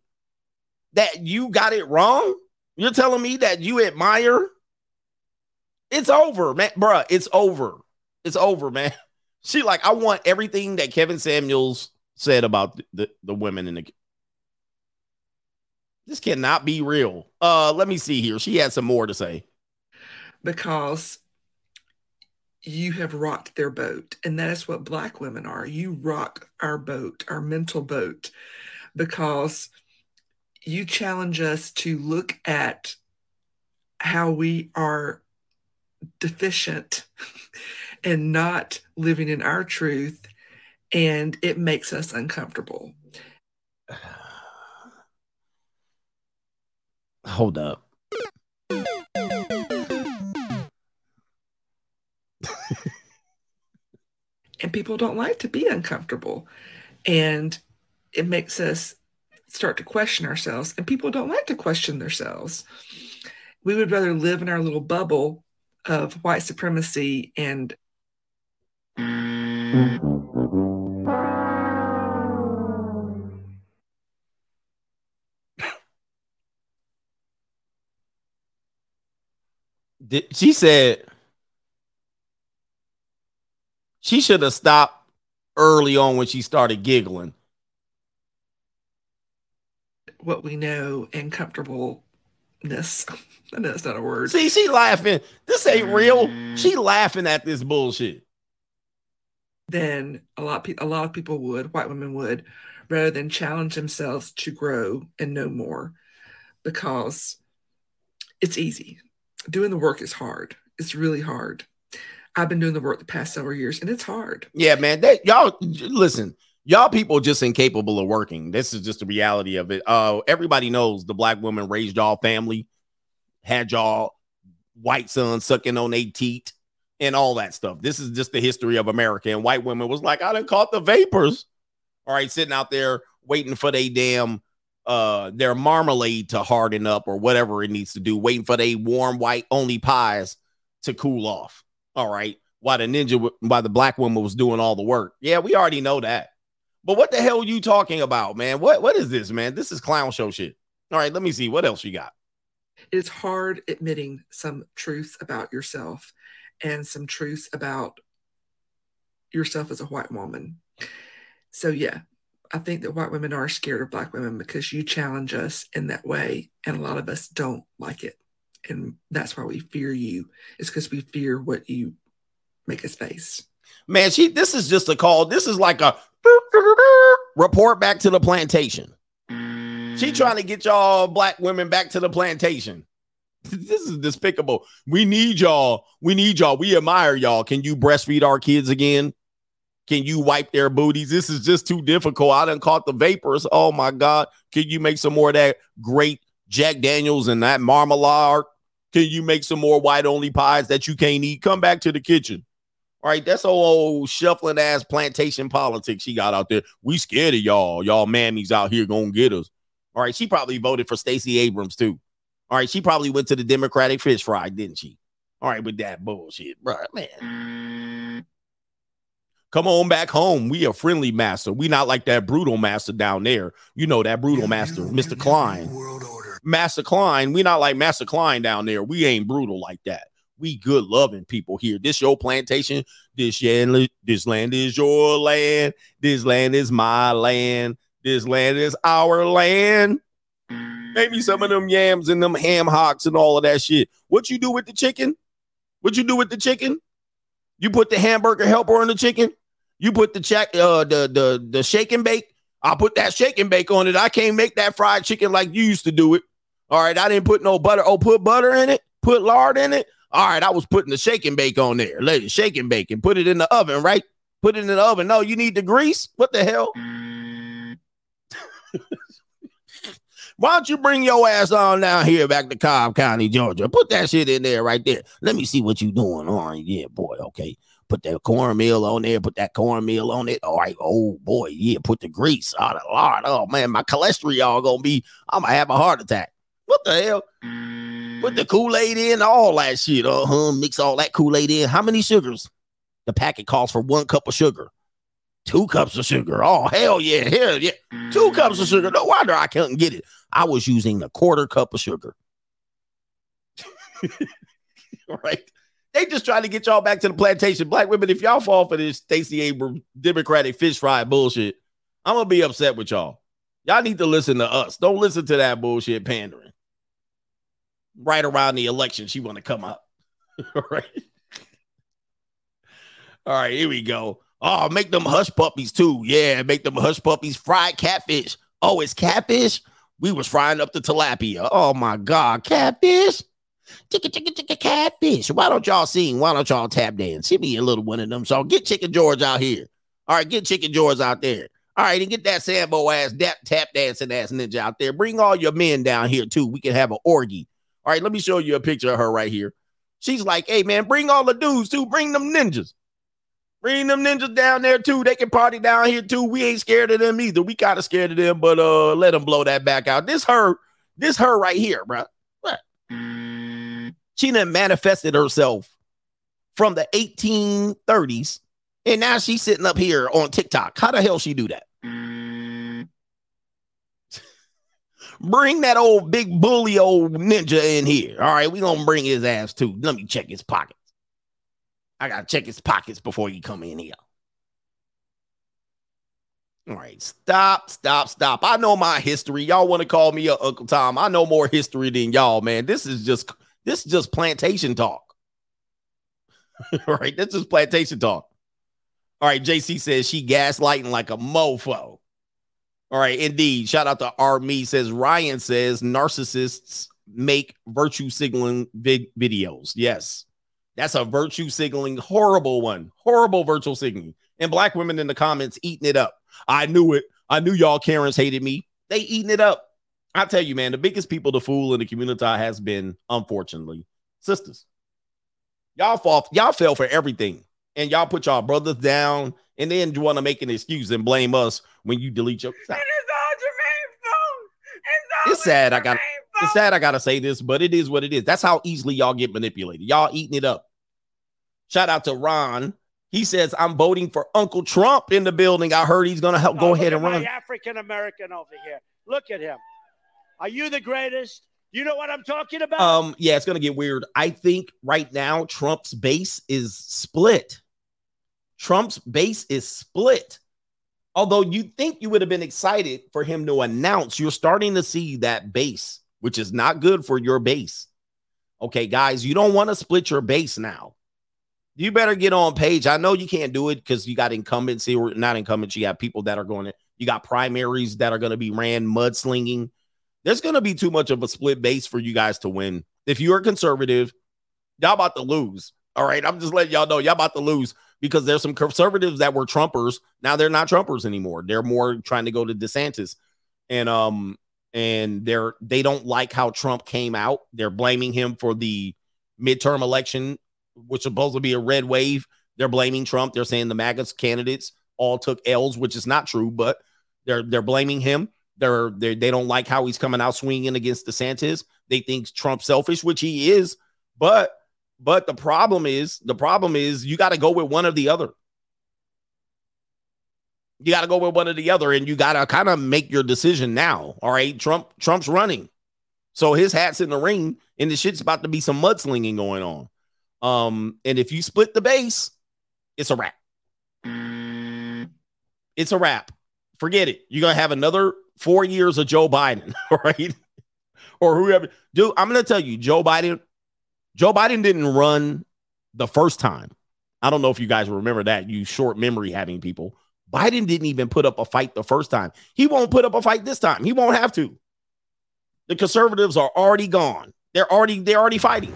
S1: that you got it wrong? You're telling me that you admire? It's over, man. Bruh, it's over. It's over, man. <laughs> She like, I want everything that Kevin Samuels said about the, the, the women in the this cannot be real. Uh, let me see here. She had some more to say.
S15: because you have rocked their boat. And that is what Black women are. You rock our boat, our mental boat, because you challenge us to look at how we are deficient <laughs> and not living in our truth. And it makes us uncomfortable. <sighs>
S1: Hold up.
S15: and people don't like to be uncomfortable and it makes us start to question ourselves and people don't like to question themselves we would rather live in our little bubble of white supremacy and
S1: She said she should have stopped early on when she started giggling.
S15: What we know and comfortableness. <laughs> That's not a word.
S1: See, she laughing. This ain't real. She laughing at this bullshit.
S15: Then a lot, pe- a lot of people would, white women would, rather than challenge themselves to grow and know more, because it's easy. Doing the work is hard. It's really hard. I've been doing the work the past several years, and it's hard.
S1: Yeah, man. That y'all listen. Y'all people just incapable of working. This is just the reality of it. Uh, everybody knows the black woman raised y'all family, had y'all white sons sucking on their teeth, and all that stuff. This is just the history of America. And white women was like, I done caught the vapors. All right, sitting out there waiting for they damn uh their marmalade to harden up or whatever it needs to do, waiting for they warm white only pies to cool off. All right. While the ninja, w- while the black woman was doing all the work. Yeah, we already know that. But what the hell are you talking about, man? What what is this, man? This is clown show shit. All right, let me see what else you got.
S15: It's hard admitting some truths about yourself and some truths about yourself as a white woman. So, yeah, I think that white women are scared of black women because you challenge us in that way, and a lot of us don't like it. And that's why we fear you. It's because we fear what you make us face.
S1: Man, she this is just a call. This is like a report back to the plantation. She trying to get y'all black women back to the plantation. This is despicable. We need y'all. We need y'all. We admire y'all. Can you breastfeed our kids again? Can you wipe their booties? This is just too difficult. I done caught the vapors. Oh my God. Can you make some more of that great Jack Daniels and that marmalade? Can you make some more white only pies that you can't eat? Come back to the kitchen. All right, that's old shuffling ass plantation politics she got out there. We scared of y'all. Y'all mammies out here gonna get us. All right, she probably voted for Stacey Abrams too. All right, she probably went to the Democratic fish fry, didn't she? All right, with that bullshit, bro, man. Come on back home. We a friendly master. We not like that brutal master down there. You know that brutal master, Mr. Klein. Master Klein. We not like Master Klein down there. We ain't brutal like that. We good loving people here. This your plantation. This land, this land is your land. This land is my land. This land is our land. Maybe some of them yams and them ham hocks and all of that shit. What you do with the chicken? What you do with the chicken? You put the hamburger helper on the chicken. You put the check, uh, the the the shake and bake. I put that shake and bake on it. I can't make that fried chicken like you used to do it. All right, I didn't put no butter. Oh, put butter in it. Put lard in it. All right, I was putting the shake and bake on there. Let it shake and bake and put it in the oven. Right, put it in the oven. No, you need the grease. What the hell? <laughs> Why don't you bring your ass on down here back to Cobb County, Georgia? Put that shit in there right there. Let me see what you doing. All right, yeah, boy. Okay. Put that cornmeal on there. Put that cornmeal on it. All right. Oh boy, yeah. Put the grease. Oh, the Lord. Oh man, my cholesterol gonna be. I'm gonna have a heart attack. What the hell? Put the Kool Aid in, all that shit. Uh huh. Mix all that Kool Aid in. How many sugars? The packet calls for one cup of sugar. Two cups of sugar. Oh hell yeah, hell yeah. Two cups of sugar. No wonder I couldn't get it. I was using a quarter cup of sugar. <laughs> right? They just trying to get y'all back to the plantation. Black women, if y'all fall for this Stacey Abrams Democratic fish fry bullshit, I'm gonna be upset with y'all. Y'all need to listen to us. Don't listen to that bullshit pandering. Right around the election, she want to come up. All <laughs> right. All right, here we go. Oh, make them hush puppies too. Yeah, make them hush puppies fried catfish. Oh, it's catfish. We was frying up the tilapia. Oh my god, catfish. Chicka chicka chicka catfish. Why don't y'all sing? Why don't y'all tap dance? Give me a little one of them. So get Chicken George out here. All right, get Chicken George out there. All right, and get that Sambo ass dap, tap dancing ass ninja out there. Bring all your men down here too. We can have an orgy. All right, let me show you a picture of her right here. She's like, hey man, bring all the dudes too. Bring them ninjas. Bring them ninjas down there too. They can party down here too. We ain't scared of them either. We kind of scared of them, but uh, let them blow that back out. This her, this her right here, bro. What? She done manifested herself from the 1830s And now she's sitting up here on TikTok. How the hell she do that? <laughs> Bring that old big bully old ninja in here. All right, we gonna bring his ass too. Let me check his pockets. I gotta check his pockets before you come in here. All right, stop, stop, stop. I know my history. Y'all want to call me Uncle Tom? I know more history than y'all, man. This is just this is just plantation talk. <laughs> All right, this is plantation talk. All right, JC says she gaslighting like a mofo. All right, indeed. Shout out to Army says Ryan says narcissists make virtue signaling vid- videos. Yes, that's a virtue signaling horrible one. Horrible virtual signaling. And black women in the comments eating it up. I knew it. I knew y'all Karens hated me. They eating it up. I tell you, man, the biggest people to fool in the community has been, unfortunately, sisters. Y'all fall, y'all fell for everything. And y'all put y'all brothers down and then you want to make an excuse and blame us when you delete your.
S2: And it's all Jermaine's fault. It's
S1: It's sad. I got. It's sad. I gotta say this, but it is what it is. That's how easily y'all get manipulated. Y'all eating it up. Shout out to Ron. He says, "I'm voting for Uncle Trump in the building. I heard he's gonna help. Go ahead and run."
S13: African American over here. Look at him. Are you the greatest? You know what I'm talking about?
S1: Um, yeah, it's gonna get weird. I think right now Trump's base is split. Trump's base is split. Although you think you would have been excited for him to announce, you're starting to see that base, which is not good for your base. Okay, guys, you don't want to split your base now. You better get on page. I know you can't do it because you got incumbents or not incumbents. You have people that are going to, you got primaries that are going to be ran mudslinging. There's going to be too much of a split base for you guys to win. If you're a conservative, y'all about to lose. All right. I'm just letting y'all know y'all about to lose because there's some conservatives that were Trumpers. Now they're not Trumpers anymore. They're more trying to go to DeSantis. And um, and they're they don't like how Trump came out. They're blaming him for the midterm election, which supposed to be a red wave. They're blaming Trump. They're saying the MAGA candidates all took L's, which is not true, but they're they're blaming him. They're, they're they don't like how he's coming out swinging against DeSantis. They think Trump's selfish, which he is. But but the problem is the problem is you got to go with one or the other. You got to go with one or the other, and you got to kind of make your decision now. All right, Trump Trump's running, so his hat's in the ring, and the shit's about to be some mudslinging going on. Um, and if you split the base, it's a wrap. It's a wrap. Forget it. You're gonna have another four years of Joe Biden, <laughs> right? or whoever. Dude, I'm gonna tell you, Joe Biden. Joe Biden didn't run the first time. I don't know if you guys remember that. You short memory having people. Biden didn't even put up a fight the first time. He won't put up a fight this time. He won't have to. The conservatives are already gone. They're already they're already fighting.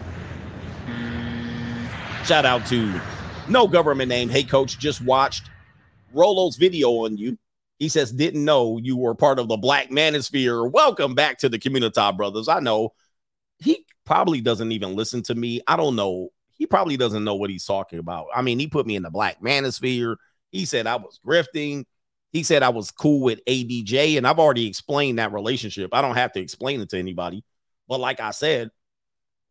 S1: Shout out to no government name. Hey coach, just watched Rolo's video on you. He says, didn't know you were part of the Black Manosphere. Welcome back to the Community Brothers. I know he probably doesn't even listen to me. I don't know. He probably doesn't know what he's talking about. I mean, he put me in the Black Manosphere. He said I was grifting. He said I was cool with ADJ, and I've already explained that relationship. I don't have to explain it to anybody. But like I said,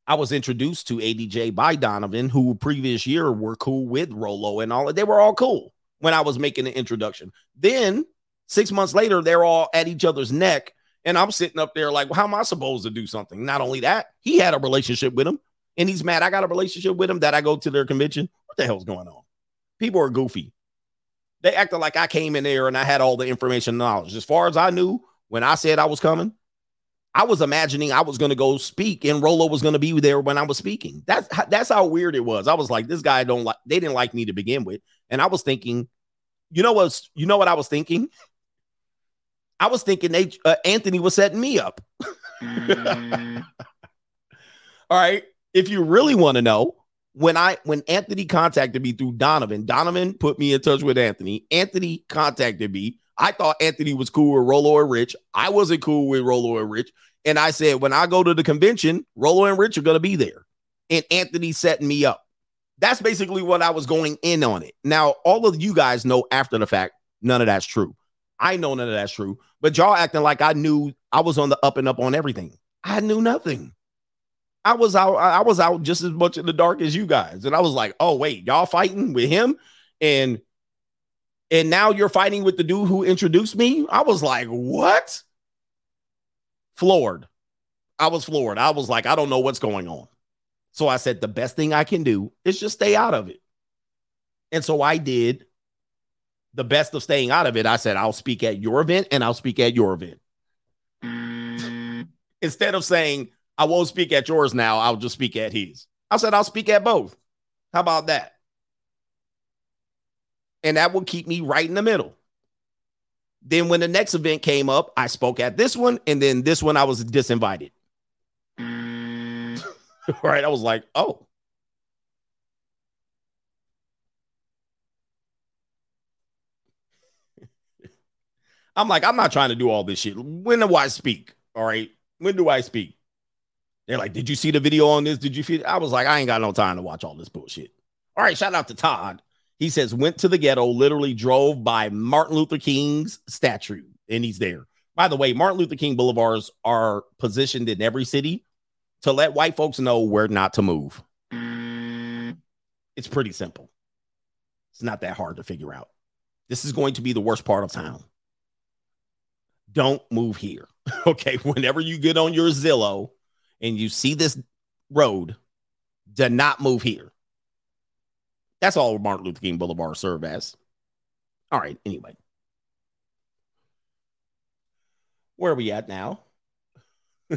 S1: I was introduced to ADJ by Donovan, who previous year were cool with Rolo and all. They were all cool when I was making the introduction. Then six months later, they're all at each other's neck. And I'm sitting up there like, well, how am I supposed to do something? Not only that, he had a relationship with him and he's mad. I got a relationship with him that I go to their convention. What the hell's going on? People are goofy. They acted like I came in there and I had all the information knowledge. As far as I knew, when I said I was coming, I was imagining I was going to go speak and Rolo was going to be there when I was speaking. That's that's how weird it was. I was like, this guy don't like. They didn't like me to begin with, and I was thinking, you know what? You know what I was thinking? I was thinking they uh, Anthony was setting me up. <laughs> All right. If you really want to know, when I when Anthony contacted me through Donovan, Donovan put me in touch with Anthony. Anthony contacted me. I thought Anthony was cool with Rolo and Rich. I wasn't cool with Rolo and Rich. And I said, when I go to the convention, Rolo and Rich are to be there. And Anthony setting me up. That's basically what I was going in on it. Now, all of you guys know after the fact, none of that's true. I know none of that's true. But y'all acting like I knew I was on the up and up on everything. I knew nothing. I was out, I was out just as much in the dark as you guys. And I was like, oh, wait, y'all fighting with him And and now you're fighting with the dude who introduced me. I was like, what? Floored. I was floored. I was like, I don't know what's going on. So I said, the best thing I can do is just stay out of it. And so I did the best of staying out of it. I said, I'll speak at your event and I'll speak at your event. Mm. Instead of saying, I won't speak at yours now, I'll just speak at his. I said, I'll speak at both. How about that? And that will keep me right in the middle. Then when the next event came up, I spoke at this one, and then this one I was disinvited. <laughs> right? I was like, oh. <laughs> I'm like, I'm not trying to do all this shit. When do I speak? All right. When do I speak? They're like, did you see the video on this? Did you feel? I was like, I ain't got no time to watch all this bullshit. All right. Shout out to Todd. He says, went to the ghetto, literally drove by Martin Luther King's statue, and he's there. By the way, Martin Luther King boulevards are positioned in every city to let white folks know where not to move. It's pretty simple. It's not that hard to figure out. This is going to be the worst part of town. Don't move here. <laughs> Okay. Whenever you get on your Zillow and you see this road, do not move here. That's all Martin Luther King Boulevard served as. All right. Anyway, where are we at now? <laughs>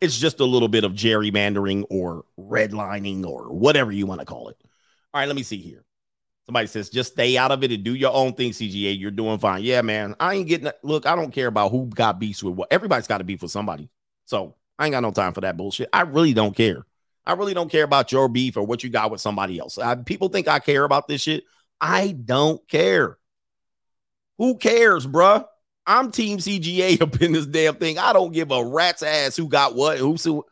S1: it's just a little bit of gerrymandering or redlining or whatever you want to call it. All right, let me see here. Somebody says, just stay out of it and do your own thing, CGA. You're doing fine. Yeah, man. I ain't getting look, I don't care about who got beefs with what. Everybody's got to beef with somebody. So I ain't got no time for that bullshit. I really don't care. I really don't care about your beef or what you got with somebody else. I, people think I care about this shit. I don't care. Who cares, bruh? I'm Team CGA <laughs> up in this damn thing. I don't give a rat's ass who got what, who's who.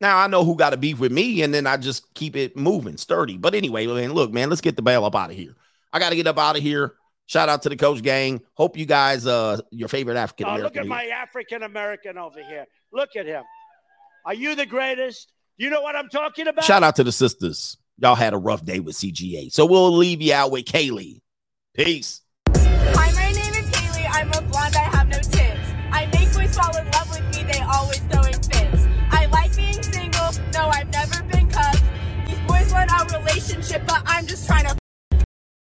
S1: Now I know who got a beef with me, and then I just keep it moving, sturdy. But anyway, man, look, man, let's get the bail up out of here. I got to get up out of here. Shout out to the coach gang. Hope you guys, uh, your favorite African American.
S13: Oh, look at here. my African American over here. Look at him. Are you the greatest? You know what I'm talking about?
S1: Shout out to the sisters. Y'all had a rough day with CGA. So we'll leave you out with Caylee. Peace.
S3: Hi, my
S16: name is Caylee. I'm a blonde. I have no tits. I make boys fall in love with me. They always throw in fits. I like being single. No, I've never been cuffed. These boys want a relationship, but I'm just trying to.